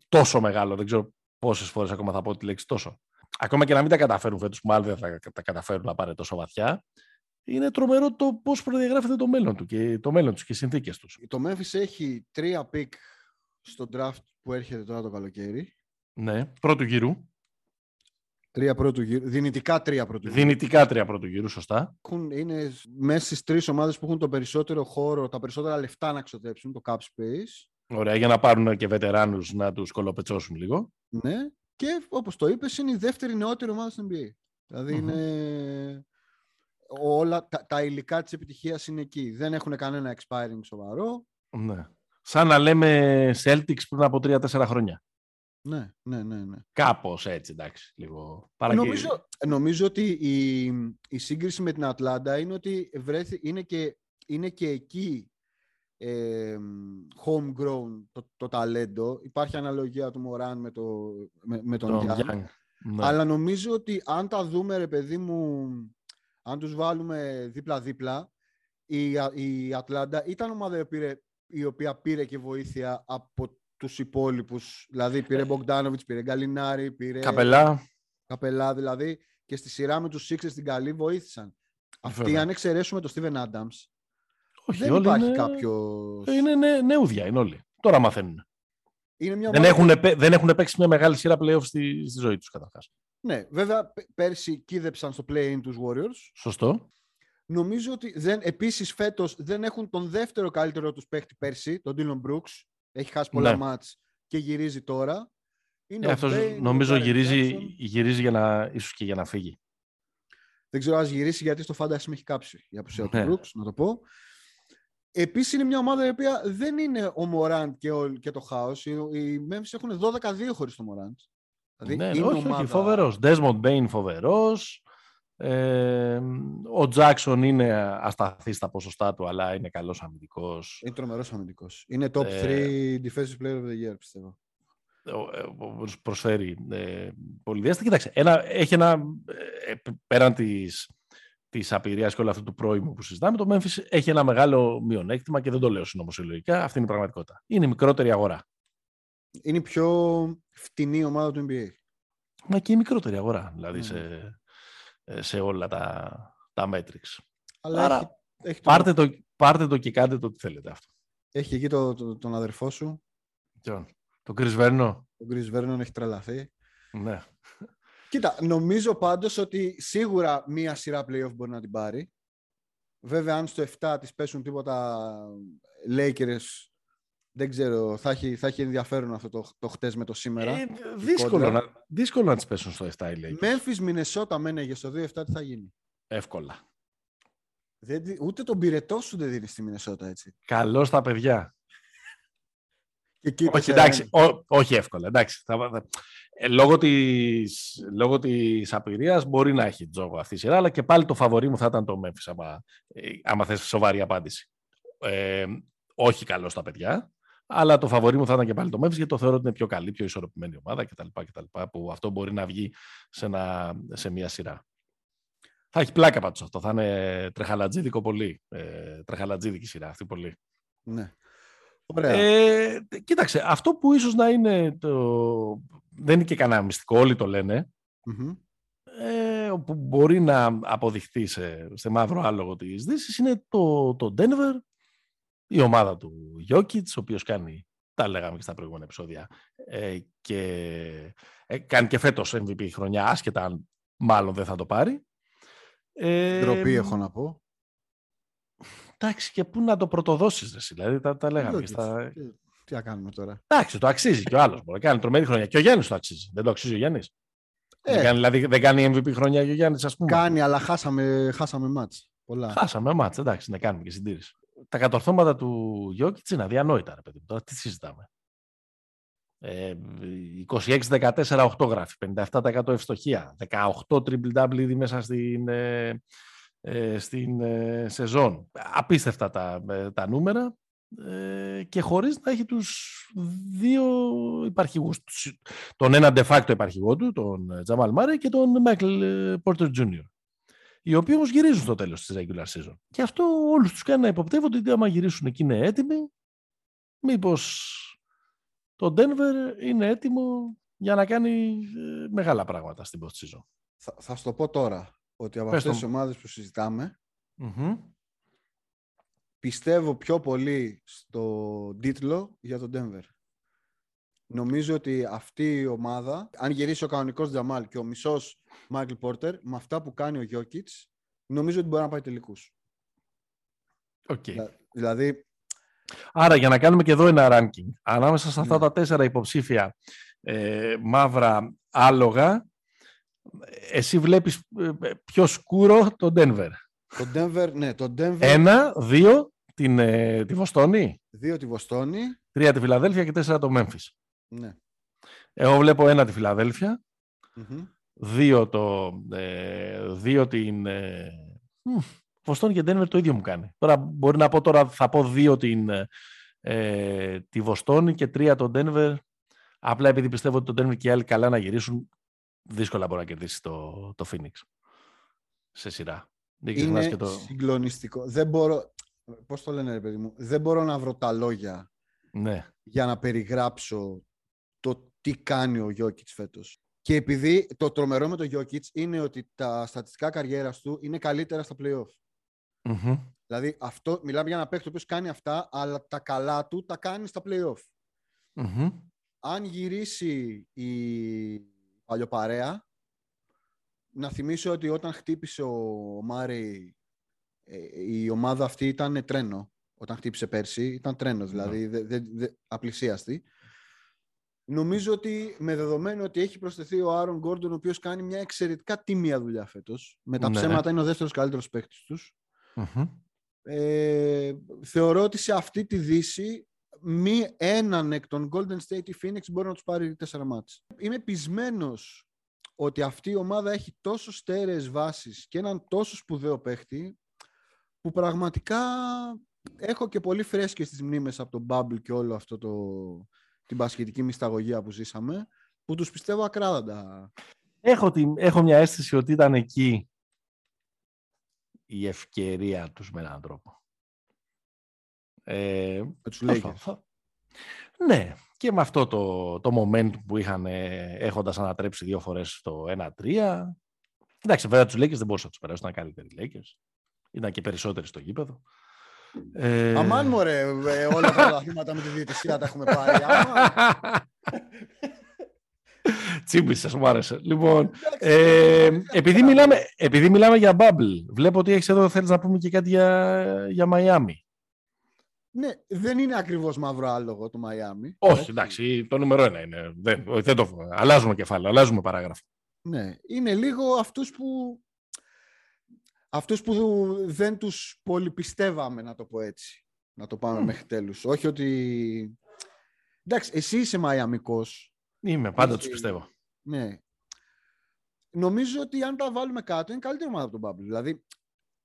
τόσο μεγάλο. Δεν ξέρω πόσες φορές ακόμα θα πω τη λέξη τόσο. Ακόμα και να μην τα καταφέρουν φέτος, που μάλλον δεν θα τα καταφέρουν να πάρει τόσο βαθιά, είναι τρομερό το πώς προδιαγράφεται το μέλλον του και το μέλλον τους και οι συνθήκες τους. Το Memphis έχει τρία pick στο draft που έρχεται τώρα το καλοκαίρι. Ναι, πρώτου γύρου. Τρία πρώτου γύρου. Δυνητικά τρία πρώτου γύρου. Δυνητικά τρία πρώτου γύρου, σωστά. Έχουν, είναι μέσα στις τρεις ομάδες που έχουν το περισσότερο χώρο, τα περισσότερα λεφτά να ξοδέψουν, το cap space. Ωραία, για να πάρουν και βετεράνους να τους κολοπετσώσουν λίγο. Ναι. Και όπως το είπες, είναι η δεύτερη νεότερη ομάδα στην NBA. δηλαδή είναι όλα τα, τα υλικά της επιτυχίας είναι εκεί. Δεν έχουν κανένα expiring σοβαρό. Ναι. Σαν να λέμε Celtics πριν από 3-4 χρόνια. Ναι, ναι, ναι. ναι. Κάπως έτσι, εντάξει, λίγο νομίζω, νομίζω ότι η, η σύγκριση με την Ατλάντα είναι ότι βρέθη, είναι, και, είναι και εκεί ε, homegrown το, το ταλέντο. Υπάρχει αναλογία του Μωράντ με, το, με, με τον Young. Ναι. Αλλά νομίζω ότι αν τα δούμε, ρε παιδί μου, αν τους βάλουμε δίπλα-δίπλα, η, η Ατλάντα ήταν ομάδα η οποία πήρε και βοήθεια από τους υπόλοιπους. Δηλαδή πήρε Μπογκδάνοβιτς, πήρε Γκαλινάρι, πήρε... Καπελά. Καπελά δηλαδή. Και στη σειρά με τους Sixers στην καλή βοήθησαν. Αυτοί αν εξαιρέσουμε τον Steven Adams, όχι, δεν υπάρχει είναι... κάποιο. Είναι νε, νεούδια, είναι όλοι. Τώρα μαθαίνουν. Είναι μια δεν, έχουν, δεν έχουν παίξει μια μεγάλη σειρά playoff στη, στη ζωή τους καταρχάς. Ναι, βέβαια πέρσι κίδεψαν στο play-in τους Warriors. Σωστό. Νομίζω ότι δεν, επίσης φέτος δεν έχουν τον δεύτερο καλύτερο τους παίχτη πέρσι, τον Dylan Brooks. Έχει χάσει πολλά ναι. μάτς και γυρίζει τώρα. Είναι ε, αυτός νομίζω γυρίζει, γυρίζει για να, ίσως και για να φύγει. Δεν ξέρω αν γυρίσει γιατί στο Fantasy με έχει κάψει για απουσία ναι. του Brooks, να το πω. Επίσης είναι μια ομάδα η οποία δεν είναι ο Μωράντ και, και το χάος. Οι Memphis έχουν 12-2 χωρίς το Μωράντ. Δηλαδή ναι, είναι όχι, ομάδα... όχι, φοβερός. Desmond Bain φοβερός. Ε, ο Τζάξον είναι ασταθής στα ποσοστά του, αλλά είναι καλός αμυντικός. Είναι τρομερός αμυντικός. Είναι top 3 ε, defensive player of the year, πιστεύω. Ε, προσφέρει ε, πολύ διάσταση. Κοίταξε, ένα, έχει ένα, ε, πέραν της της απειρίας και όλο αυτό του πρώιμου που συζητάμε, το Memphis έχει ένα μεγάλο μειονέκτημα και δεν το λέω συνωμοσιολογικά. Αυτή είναι η πραγματικότητα. Είναι η μικρότερη αγορά. Είναι η πιο φτηνή ομάδα του NBA. Μα και η μικρότερη αγορά, δηλαδή, mm. σε, σε όλα τα, τα metrics. Αλλά Άρα, έχει, έχει το... πάρτε, το, πάρτε το και κάντε το τι θέλετε αυτό. Έχει εκεί το, το, τον αδερφό σου. Ποιον, τον Chris Vernon; Τον Chris Vernon έχει τρελαθεί. Ναι. Κοίτα, νομίζω πάντως ότι σίγουρα μία σειρά playoff μπορεί να την πάρει. Βέβαια, αν στο 7 της πέσουν τίποτα Lakers, δεν ξέρω, θα έχει, θα έχει ενδιαφέρον αυτό το, το χτες με το σήμερα. Ε, δύσκολο, να, δύσκολο να τις πέσουν στο 7 οι Lakers. Memphis, Minnesota μένεγε στο 2-7, τι θα γίνει; Εύκολα. Δεν, ούτε τον πυρετό σου δεν δίνεις στη Μινεσότα έτσι. Καλό στα παιδιά. όχι, εντάξει, όχι εύκολα. Εντάξει, θα, ε, λόγω της, λόγω της απειρίας μπορεί να έχει τζόγο αυτή η σειρά, αλλά και πάλι το φαβορή μου θα ήταν το Memphis, άμα, ε, άμα θες σοβαρή απάντηση. Ε, όχι καλό στα παιδιά, αλλά το φαβορή μου θα ήταν και πάλι το Memphis, γιατί το θεωρώ ότι είναι πιο καλή, πιο ισορροπημένη ομάδα κτλ. κτλ που αυτό μπορεί να βγει σε, ένα, σε μια σειρά. Θα έχει πλάκα πάντως αυτό, θα είναι τρεχαλατζίδικο πολύ. Ε, τρεχαλατζίδικη σειρά αυτή πολύ. Ναι. Ωραία. Ε, κοίταξε, αυτό που ίσως να είναι το, δεν είναι και κανένα μυστικό, όλοι το λένε, ε, που μπορεί να αποδειχθεί σε, σε μαύρο άλογο της Δύσης είναι το, το Denver, η ομάδα του Jokic, ο οποίος κάνει, τα λέγαμε και στα προηγούμενα επεισόδια, ε, και ε, κάνει και φέτος MVP χρονιά, άσχετα αν μάλλον δεν θα το πάρει. Ε, Ντροπή έχω να πω. Εντάξει, και πού να το πρωτοδώσεις, δηλαδή τα, τα λέγαμε. Στα... Τι θα κάνουμε τώρα. Εντάξει, το αξίζει και ο άλλος. Μπορεί να κάνει τρομερή χρονιά. Και ο Γιάννης το αξίζει. Δεν το αξίζει ο Γιάννης. Ε. Δεν κάνει, δηλαδή δεν κάνει MVP χρονιά και ο Γιάννης, ας πούμε. Κάνει, αλλά χάσαμε, χάσαμε μάτς. Πολλά. Χάσαμε μάτς, εντάξει, να κάνουμε και συντήρηση. Τα κατορθώματα του Γιώκητς είναι αδιανόητα, ρε παιδί. Τώρα τι συζητάμε. Ε, 26-14 8 γράφει, 57% ευστοχία, 18 triple double ήδη μέσα στην, ε, ε, στην ε, σεζόν. Απίστευτα τα, ε, τα νούμερα ε, και χωρίς να έχει τους δύο υπαρχηγούς. Τον ένα de facto υπαρχηγό του, τον Τζαμάλ Μάρε και τον Michael Porter Jr. Οι οποίοι όμως γυρίζουν στο τέλος της regular season. Και αυτό όλους τους κάνει να υποπτεύονται ότι άμα γυρίσουν εκεί είναι έτοιμοι, μήπως το Denver είναι έτοιμο για να κάνει ε, μεγάλα πράγματα στην post season. Θα, θα σου το πω τώρα, ότι από αυτές τις ομάδες που συζηταμε πιστεύω πιο πολύ στο τίτλο για τον Denver. Νομίζω ότι αυτή η ομάδα, αν γυρίσει ο κανονικός Τζαμάλ και ο μισός Μάικλ Πόρτερ, με αυτά που κάνει ο Γιώκητς, νομίζω ότι μπορεί να πάει τελικούς. Okay. Δηλαδή. Άρα, για να κάνουμε και εδώ ένα ranking, ανάμεσα σε αυτά ναι. τα τέσσερα υποψήφια ε, μαύρα άλογα, εσύ βλέπεις ε, πιο σκούρο το Denver. Το Denver, ναι, το Denver. Ένα, δύο, την, ε, τη Βοστόνη. Δύο τη Βοστόνη. Τρία τη Φιλαδέλφια και τέσσερα το Memphis. Ναι. Εγώ βλέπω ένα τη φιλαδελφια δύο, το, ε, δύο την... Ε, Βοστόνη και Ντένβερ το ίδιο μου κάνει. Τώρα μπορεί να πω τώρα, θα πω δύο την, ε, τη Βοστόνη και τρία τον Ντένβερ. Απλά επειδή πιστεύω ότι τον Ντένβερ και οι άλλοι καλά να γυρίσουν, δύσκολα μπορεί να κερδίσει το, το Phoenix σε σειρά. Είναι και το... συγκλονιστικό. Δεν μπορώ, πώς το λένε ρε παιδί μου, δεν μπορώ να βρω τα λόγια ναι. για να περιγράψω το τι κάνει ο Γιώκητς φέτος. Και επειδή το τρομερό με τον Γιώκητς είναι ότι τα στατιστικά καριέρας του είναι καλύτερα στα play Δηλαδή, αυτό, μιλάμε για ένα παίκτη που κάνει αυτά, αλλά τα καλά του τα κάνει στα play Αν γυρίσει η παλιοπαρέα, να θυμίσω ότι όταν χτύπησε ο Μάρι, ε, η ομάδα αυτή ήταν τρένο. Όταν χτύπησε πέρσι, ήταν τρένος, δηλαδή δε, δε, δε, απλησίαστη. Νομίζω ότι με δεδομένο ότι έχει προσθεθεί ο Άρον Γκόρντον, ο οποίος κάνει μια εξαιρετικά τίμια δουλειά φέτος. Με τα ναι. ψέματα είναι ο δεύτερος καλύτερος παίκτης τους. Ε, θεωρώ ότι σε αυτή τη δύση μη έναν εκ των Golden State ή Phoenix μπορεί να τους πάρει τέσσερα μάτς. Είμαι πεισμένος ότι αυτή η ομάδα έχει τόσο στέρεες βάσεις και έναν τόσο σπουδαίο παίχτη που πραγματικά έχω και πολύ φρέσκες τις μνήμες από τον Bubble και όλο αυτό το, την πασχετική μυσταγωγία που ζήσαμε που τους πιστεύω ακράδαντα. Έχω, έχω μια αίσθηση ότι ήταν εκεί η ευκαιρία τους με έναν τρόπο. Ε, με τους Lakers. Ναι, και με αυτό το, το moment που είχαν ε, έχοντας ανατρέψει δύο φορές το 1-3. Εντάξει, βέβαια τους Lakers δεν μπορούσαν να τους περάσουν, ήταν καλύτεροι Lakers. Ήταν και περισσότεροι στο γήπεδο. Ε... Αμάν μωρέ, ε, όλα τα πρωταθλήματα με τη διαιτησία τα έχουμε πάρει. Τσίμπησες, μου άρεσε. Λοιπόν, ε, επειδή, μιλάμε, επειδή μιλάμε για Bubble, βλέπω ότι έχεις εδώ, θέλεις να πούμε και κάτι για, για Miami. Ναι, δεν είναι ακριβώς μαύρο άλογο το Miami. Όχι, εντάξει, το νούμερο ένα είναι. Δεν, δεν το, αλλάζουμε κεφάλαιο, αλλάζουμε παράγραφο. Ναι, είναι λίγο αυτούς που, αυτούς που δεν τους πολυπιστεύαμε, να το πω έτσι. Να το πάμε mm. μέχρι τέλους. Όχι ότι... Εντάξει, εσύ είσαι Μαϊαμικός. Είμαι, πάντα τους πιστεύω. Ναι. Νομίζω ότι αν τα βάλουμε κάτω, είναι καλύτερη ομάδα από τον Bubble. Δηλαδή,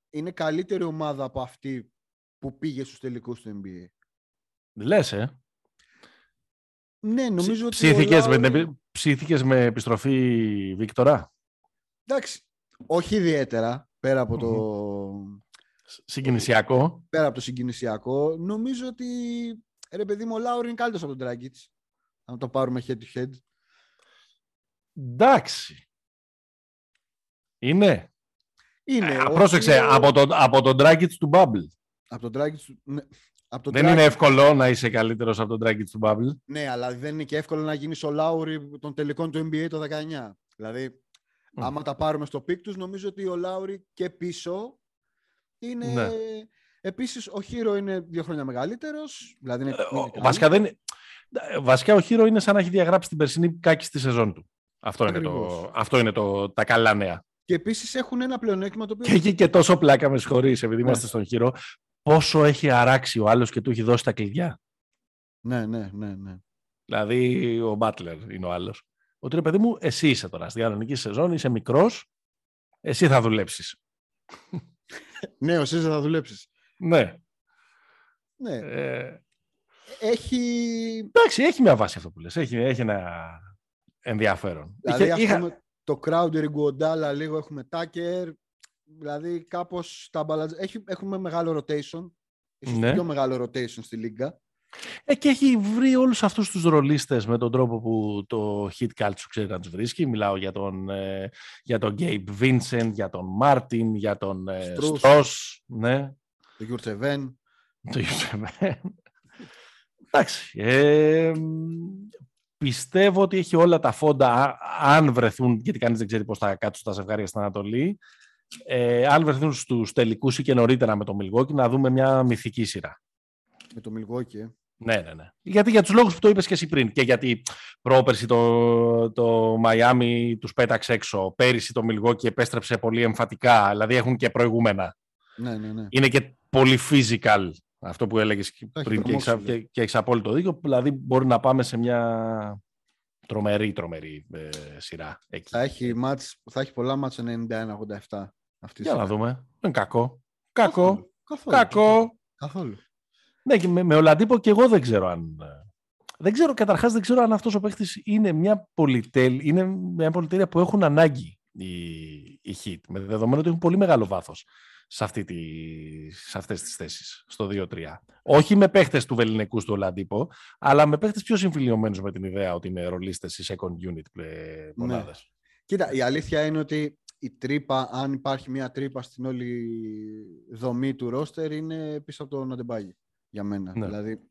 είναι καλύτερη ομάδα από αυτή που πήγε στους τελικούς του NBA. Λες, ε. Ναι, νομίζω ότι... Ψήθηκες, με, ψήθηκες με επιστροφή Βίκτορα; Εντάξει, όχι ιδιαίτερα, πέρα από το... Συγκινησιακό. Πέρα από το συγκινησιακό. Νομίζω ότι, ρε παιδί μου, ο Λάουρ είναι καλύτερος από τον Τράγκητς. Αν το πάρουμε head to head. Εντάξει. Είναι. Είναι. Ε, πρόσεξε, από τον, από τον του Bubble. Από τον Dragic του... Ναι. Από δεν είναι εύκολο να είσαι καλύτερος από τον Dragic του Bubble. Ναι, αλλά δεν είναι και εύκολο να γίνεις ο Λάουρι των τελικών του NBA το 19. Δηλαδή, mm. άμα τα πάρουμε στο peak τους, νομίζω ότι ο Λάουρι και πίσω είναι... Ναι. Επίσης, ο Χίρο είναι δύο χρόνια μεγαλύτερος. Δηλαδή είναι, ε, είναι βασικά, δεν, βασικά, ο Χίρο είναι σαν να έχει διαγράψει την περσινή κάκιστη σεζόν του. Αυτό είναι, το, αυτό είναι το, τα καλά νέα. Και επίσης έχουν ένα πλεονέκτημα το οποίο. Και έχει και τόσο πλάκα, με συγχωρείς, επειδή ναι. είμαστε στον χειρό, πόσο έχει αράξει ο άλλος και του έχει δώσει τα κλειδιά. Ναι, ναι, ναι. ναι. Δηλαδή, ο Μπάτλερ είναι ο άλλος. Ότι ρε παιδί μου, εσύ είσαι τώρα στη διανοητική σεζόν, είσαι μικρός, εσύ θα δουλέψεις. *laughs* ναι, εσύ θα δουλέψεις. Ναι. ναι. Ε... Έχει. Εντάξει, έχει μια βάση αυτό που λες. Έχει, έχει ένα ενδιαφέρον. Δηλαδή, Είχε, είχα το Crowder Iguodala λίγο έχουμε Tucker. Δηλαδή κάπως τα μπαλατζ... Έχει, έχουμε μεγάλο rotation. Ίσως ναι. πιο μεγάλο rotation στη λίγκα. Ε, και έχει βρει όλους αυτούς τους ρολίστες με τον τρόπο που το hit culture ξέρει να τους βρίσκει. Μιλάω για τον, ε, για τον Gabe Vincent, για τον Martin, για τον ε, ναι. Το Γιουρτσεβέν. Το Γιουρτσεβέν. Εντάξει. Ε, Πιστεύω ότι έχει όλα τα φόντα, αν βρεθούν, γιατί κανείς δεν ξέρει πώς θα κάτσουν τα ζευγάρια στην Ανατολή, ε, αν βρεθούν στους τελικούς ή και νωρίτερα με το Μιλγόκι, να δούμε μια μυθική σειρά. Με το Μιλγόκι, ε. Ναι, ναι, ναι. Γιατί για τους λόγους που το είπες και εσύ πριν και γιατί πρόπερση το, το Μαϊάμι τους πέταξε έξω, πέρυσι το Μιλγόκι επέστρεψε πολύ εμφατικά, δηλαδή έχουν και προηγούμενα. Ναι, ναι, ναι. Είναι και πολύ physical αυτό που έλεγες πριν και έχεις, και, και έχεις απόλυτο δίκιο. Δηλαδή μπορεί να πάμε σε μια τρομερή, τρομερή ε, σειρά. Εκεί. Θα, έχει μάτς, θα έχει πολλά μάτς 91-87. Για να δούμε. Δεν είναι κακό. Κακό. Καθόλου. Κακό. Καθόλου. Ναι, και με, με Ολαντίπο και εγώ δεν ξέρω αν... Ε, δεν ξέρω, καταρχάς δεν ξέρω αν αυτός ο παίχτης είναι μια πολυτέλεια, είναι μια πολυτέλεια που έχουν ανάγκη οι, οι hit, με δεδομένο ότι έχουν πολύ μεγάλο βάθος σε, αυτή τη, σε αυτές τις θέσεις, στο 2-3. Όχι με παίχτες του βεληνικού του Ολαντίπο, αλλά με παίχτες πιο συμφιλειωμένους με την ιδέα ότι είναι ρολίστες ή second unit ε, μονάδες. Ναι. Κοίτα, η αλήθεια είναι ότι η τρύπα, αν υπάρχει μια τρύπα στην όλη δομή του ρόστερ, είναι πίσω από τον Αντεμπάγη για μένα. Ναι. Δηλαδή,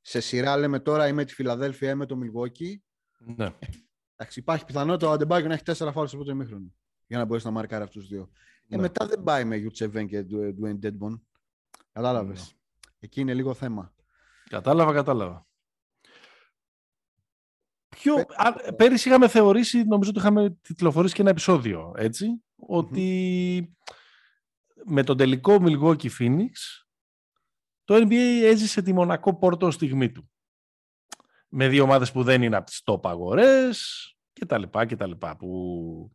σε σειρά λέμε τώρα είμαι τη Φιλαδέλφια, είμαι το Μιλγόκι. Ναι. Εντάξει, υπάρχει πιθανότητα ο Αντεμπάγη να έχει τέσσερα φάουλ στο πρώτο ημίχρονο για να μπορέσει να μαρκάρει αυτούς του δύο. Ε, ναι. μετά δεν πάει με Γιουτσεβέν και Ντουέιν Ντέντμπον. Κατάλαβες. Ναι. Εκεί είναι λίγο θέμα. Κατάλαβα, κατάλαβα. Ποιο, πέρυσι είχαμε θεωρήσει, νομίζω ότι είχαμε τιτλοφορήσει και ένα επεισόδιο, ότι με τον τελικό Milwaukee Phoenix το NBA έζησε τη Μονακό Πόρτο στιγμή του. Με δύο ομάδες που δεν είναι από τις top αγορές και τα λοιπά και τα λοιπά, που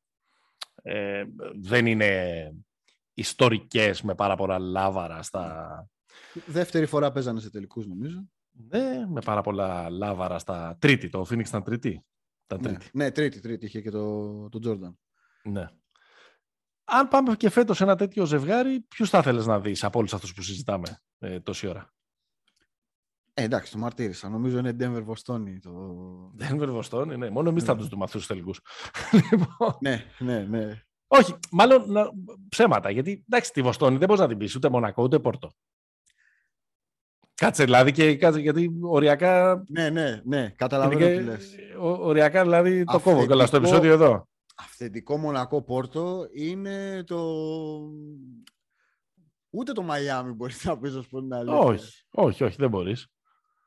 ε, δεν είναι ιστορικές με πάρα πολλά λάβαρα στα... Δεύτερη φορά παίζανε σε τελικούς νομίζω. Ναι, με πάρα πολλά λάβαρα στα τρίτη. Το Phoenix ήταν τρίτη; Τα ναι, τρίτη. Ναι, τρίτη, τρίτη. Είχε και το, το Jordan. Ναι. Αν πάμε και φέτος ένα τέτοιο ζευγάρι, ποιους θα ήθελες να δεις από όλους αυτούς που συζητάμε; Ε, τόση ώρα. Ε, εντάξει, το μαρτύρησα. Νομίζω είναι Denver Βοστόνη. Το... Denver Βοστόνη, ναι. Μόνο εμείς ναι. θα τους δούμε αυτούς τους τελικούς. *laughs* Λοιπόν. ναι, ναι, ναι. Όχι, μάλλον να... ψέματα. Γιατί εντάξει, τη Βοστόνη δεν μπορείς να την πεις ούτε Μονακό ούτε Πόρτο. Κάτσε δηλαδή και κάτσε γιατί οριακά. Ναι, ναι, ναι. Καταλαβαίνω τι λες. Οριακά δηλαδή το κόβω καλά στο επεισόδιο εδώ. Αυθεντικό Μονακό Πόρτο είναι το Ούτε το Μαϊάμι μπορείς να πεις, ας πούμε. Όχι, όχι, όχι, δεν μπορείς.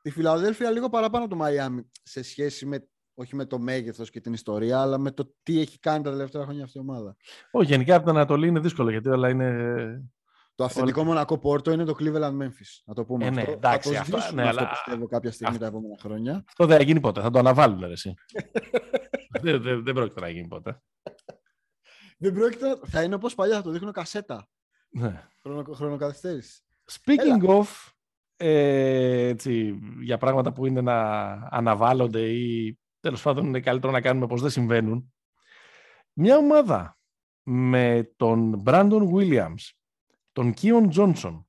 Τη Φιλαδέλφια λίγο παραπάνω από το Μαϊάμι σε σχέση με όχι με το μέγεθος και την ιστορία, αλλά με το τι έχει κάνει τα τελευταία χρόνια αυτή η ομάδα. Όχι, γενικά από την Ανατολή είναι δύσκολο γιατί όλα είναι. Το αυθεντικό Όλα... Μονακό Πόρτο είναι το Cleveland Memphis. Να το πούμε ε, ναι, αυτό. Εντάξει, θα το αυτό, ναι, αλλά... πιστεύω κάποια στιγμή αυτό... τα επόμενα χρόνια. Αυτό δεν θα γίνει ποτέ. Θα το αναβάλουν, εσύ. *laughs* δεν, δεν, δεν πρόκειται να γίνει ποτέ. δεν πρόκειται. Θα είναι όπως παλιά, θα το δείχνω κασέτα. Ναι. χρονοκαθυστέρηση. Speaking of, ε, έτσι, για πράγματα που είναι να αναβάλλονται ή τέλος πάντων είναι καλύτερο να κάνουμε πως δεν συμβαίνουν. Μια ομάδα με τον Brandon Williams, τον Kion Johnson,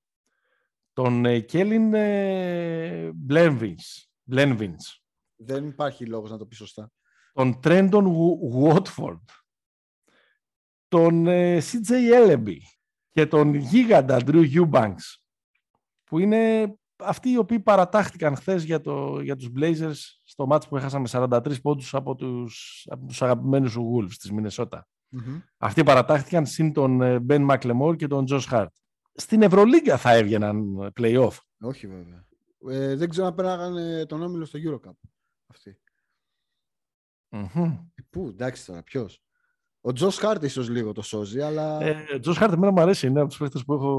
τον Κέλιν ε, Blenvins, Δεν υπάρχει λόγος να το πεις σωστά. Τον Trendon Watford, τον ε, CJ Ellaby, και τον γίγαντα Drew Eubanks, που είναι αυτοί οι οποίοι παρατάχτηκαν χθες για, το, για τους Blazers στο μάτς που έχασαν με 43 πόντους από τους, από τους αγαπημένους Wolves της μινεσοτα Αυτοί παρατάχτηκαν συν τον ε, Ben McLemore και τον Josh Hart. Στην Ευρωλίγκα θα έβγαιναν play-off. Όχι βέβαια. Ε, δεν ξέρω αν πέραγαν τον όμιλο στο Eurocup αυτοί. Mm-hmm. Πού, εντάξει τώρα, ποιος. Ο Τζος Χάρτ ίσως λίγο το σώζει, αλλά. Ε, Τζος Χάρτ εμένα μου αρέσει. Είναι από τους παίχτε που έχω.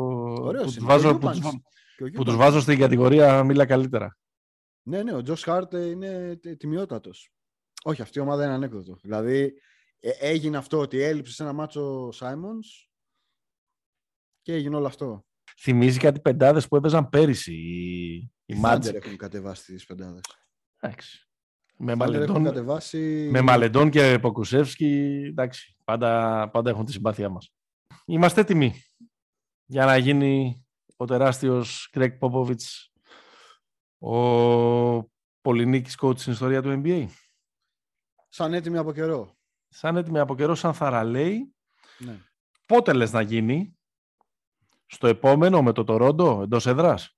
Ωραίος που, βάζω, που, τους, που τους βάζω στην κατηγορία μίλα καλύτερα. Ναι, ναι, ο Τζος Χάρτ είναι τιμιότατος. Όχι, αυτή η ομάδα είναι ανέκδοτο. Δηλαδή, ε, έγινε αυτό ότι έλειψε σε ένα μάτσο ο Σάιμονς και έγινε όλο αυτό. Θυμίζει κάτι πεντάδες που έπαιζαν πέρυσι. Οι, οι Μάντζερ έχουν κατεβάσει τις πεντάδες. Εντάξει. Με Μαλεντών, κατεβάσει... με Μαλεντών και Ποκουσεύσκι, εντάξει, πάντα, πάντα έχουν τη συμπάθειά μας. Είμαστε έτοιμοι για να γίνει ο τεράστιος Κρέκ Πόποβιτς ο πολυνίκης coach στην ιστορία του NBA. Σαν έτοιμοι από καιρό. Σαν έτοιμοι από καιρό, σαν θαραλέη. Ναι. Πότε λες να γίνει, στο επόμενο με το Τορόντο, εντός έδρας;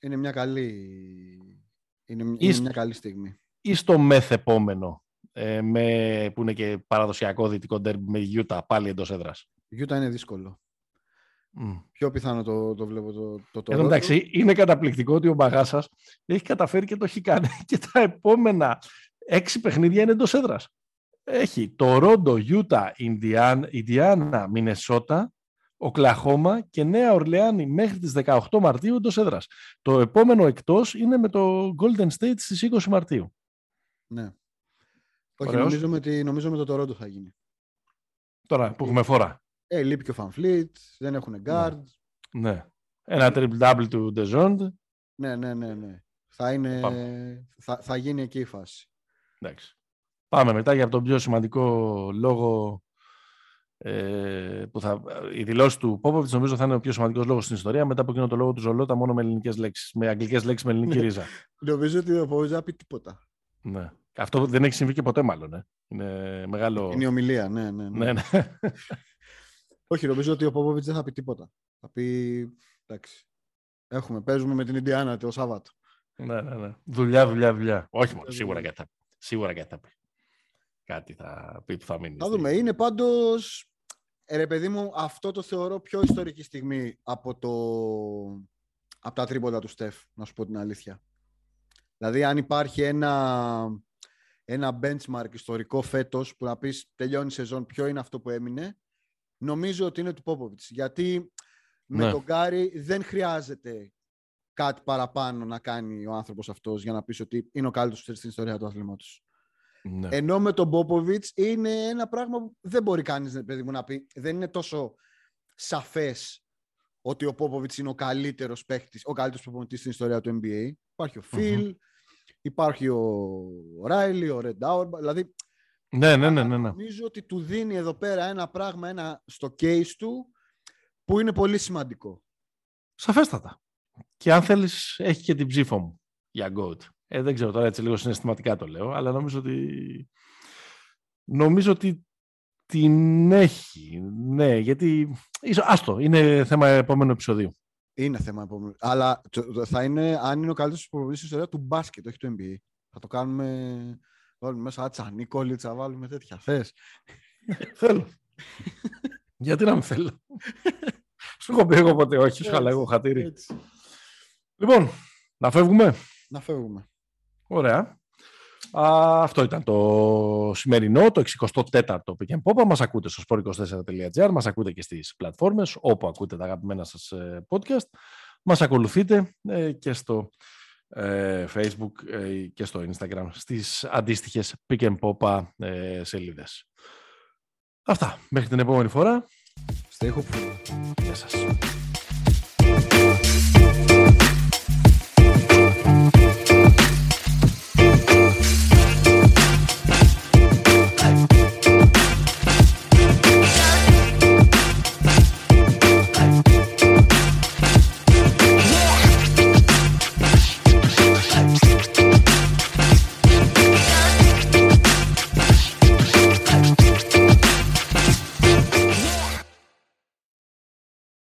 Είναι μια καλή, είναι, είναι μια καλή στιγμή ή στο μεθεπόμενο, ε, με, που είναι και παραδοσιακό δυτικό ντέρμπι με Γιούτα, πάλι εντός έδρας. Γιούτα είναι δύσκολο. Mm. Πιο πιθανό το, το βλέπω το, το, το Εντάξει, είναι καταπληκτικό ότι ο Μπαγάσας έχει καταφέρει και το έχει κάνει *laughs* και τα επόμενα έξι παιχνίδια είναι εντός έδρας. Έχει το Ρόντο, Γιούτα, Ινδιάνα, Μινεσότα, Οκλαχώμα και Νέα Ορλεάνη μέχρι τις 18 Μαρτίου εντός έδρας. Το επόμενο εκτός είναι με το Golden State στις 20 Μαρτίου. Ναι. Όχι, νομίζω με, νομίζω με το Toronto θα γίνει. Τώρα που έχουμε φορά. Ε, λείπει και ο Φανφλίτ, δεν έχουν ναι. guard. Ναι. Ένα triple double του Ντεζόντ. Ναι, ναι, ναι, ναι. Θα, είναι, θα, θα γίνει εκεί η φάση. Εντάξει. Πάμε μετά για τον πιο σημαντικό λόγο ε, που θα, η δηλώση του Πόποβιτ νομίζω θα είναι ο πιο σημαντικός λόγος στην ιστορία μετά από εκείνο το λόγο του Ζολότα μόνο με ελληνικές λέξει. Με αγγλικές λέξεις με ελληνική ναι. ρίζα. νομίζω ότι ο Πόποβιτ δεν πει τίποτα. Ναι. Αυτό δεν έχει συμβεί και ποτέ, μάλλον. Ε. Είναι μεγάλο. Είναι η ομιλία, ναι, ναι. ναι. ναι, ναι. *laughs* Όχι, νομίζω ότι ο Πόποβιτ δεν θα πει τίποτα. Θα πει. Εντάξει. Έχουμε, παίζουμε με την Ιντιάνα το Σάββατο. Ναι, ναι, ναι. Δουλειά, δουλειά, δουλειά. Όχι μόνο, σίγουρα κάτι θα πει. Σίγουρα κάτι θα πει. Κάτι θα πει που θα μείνει. Θα δούμε. Είναι πάντως. Ε, ρε παιδί μου, αυτό το θεωρώ πιο ιστορική στιγμή από, το... από τα τρίποτα του Στεφ, να σου πω την αλήθεια. Δηλαδή, αν υπάρχει ένα, ένα benchmark ιστορικό φέτος που να πεις τελειώνει η σεζόν, ποιο είναι αυτό που έμεινε, νομίζω ότι είναι του Πόποβιτς. Γιατί με ναι. τον Γκάρι δεν χρειάζεται κάτι παραπάνω να κάνει ο άνθρωπος αυτός για να πεις ότι είναι ο καλύτερος στην ιστορία του αθλήματος. Ναι. Ενώ με τον Πόποβιτς είναι ένα πράγμα που δεν μπορεί κανείς παιδί μου, να πει. Δεν είναι τόσο σαφές ότι ο Πόποβιτς είναι ο καλύτερος παίχτης, ο καλύτερος προπονητής στην ιστορία του NBA. Υπάρχει ο Φιλ, υπάρχει ο Ράιλι, ο Ρεντάουρ, δηλαδή ναι, ναι, ναι, ναι, ναι. Νομίζω ότι του δίνει εδώ πέρα ένα πράγμα ένα, στο case του που είναι πολύ σημαντικό. Σαφέστατα. Και αν θέλεις, έχει και την ψήφο μου για GOAT. Ε, δεν ξέρω τώρα, έτσι λίγο συναισθηματικά το λέω, αλλά νομίζω ότι, νομίζω ότι την έχει. Ναι, γιατί... Άστο, είναι θέμα επόμενου επεισοδίου. Είναι θέμα επόμενου. Αλλά θα είναι, αν είναι ο καλύτερος προπονητής στην ιστορίας του μπάσκετ, όχι του NBA. Θα το κάνουμε. Βάλουμε μέσα Νίκολιτ, θα βάλουμε τέτοια. Θες. *laughs* θέλω. Γιατί να μην θέλω; *laughs* Σου έχω πει εγώ ποτέ όχι, σου εγώ χατήρι. Λοιπόν, να φεύγουμε. Να φεύγουμε. Ωραία. Α, αυτό ήταν το σημερινό, το 64ο Pick and Pop. Μας ακούτε στο sport24.gr, μας ακούτε και στις πλατφόρμες, όπου ακούτε τα αγαπημένα σας ε, podcast. Μας ακολουθείτε ε, και στο ε, Facebook και στο Instagram στις αντίστοιχες Pick and Pop σελίδες. Αυτά. Μέχρι την επόμενη φορά. Stay hopeful. Γεια σας.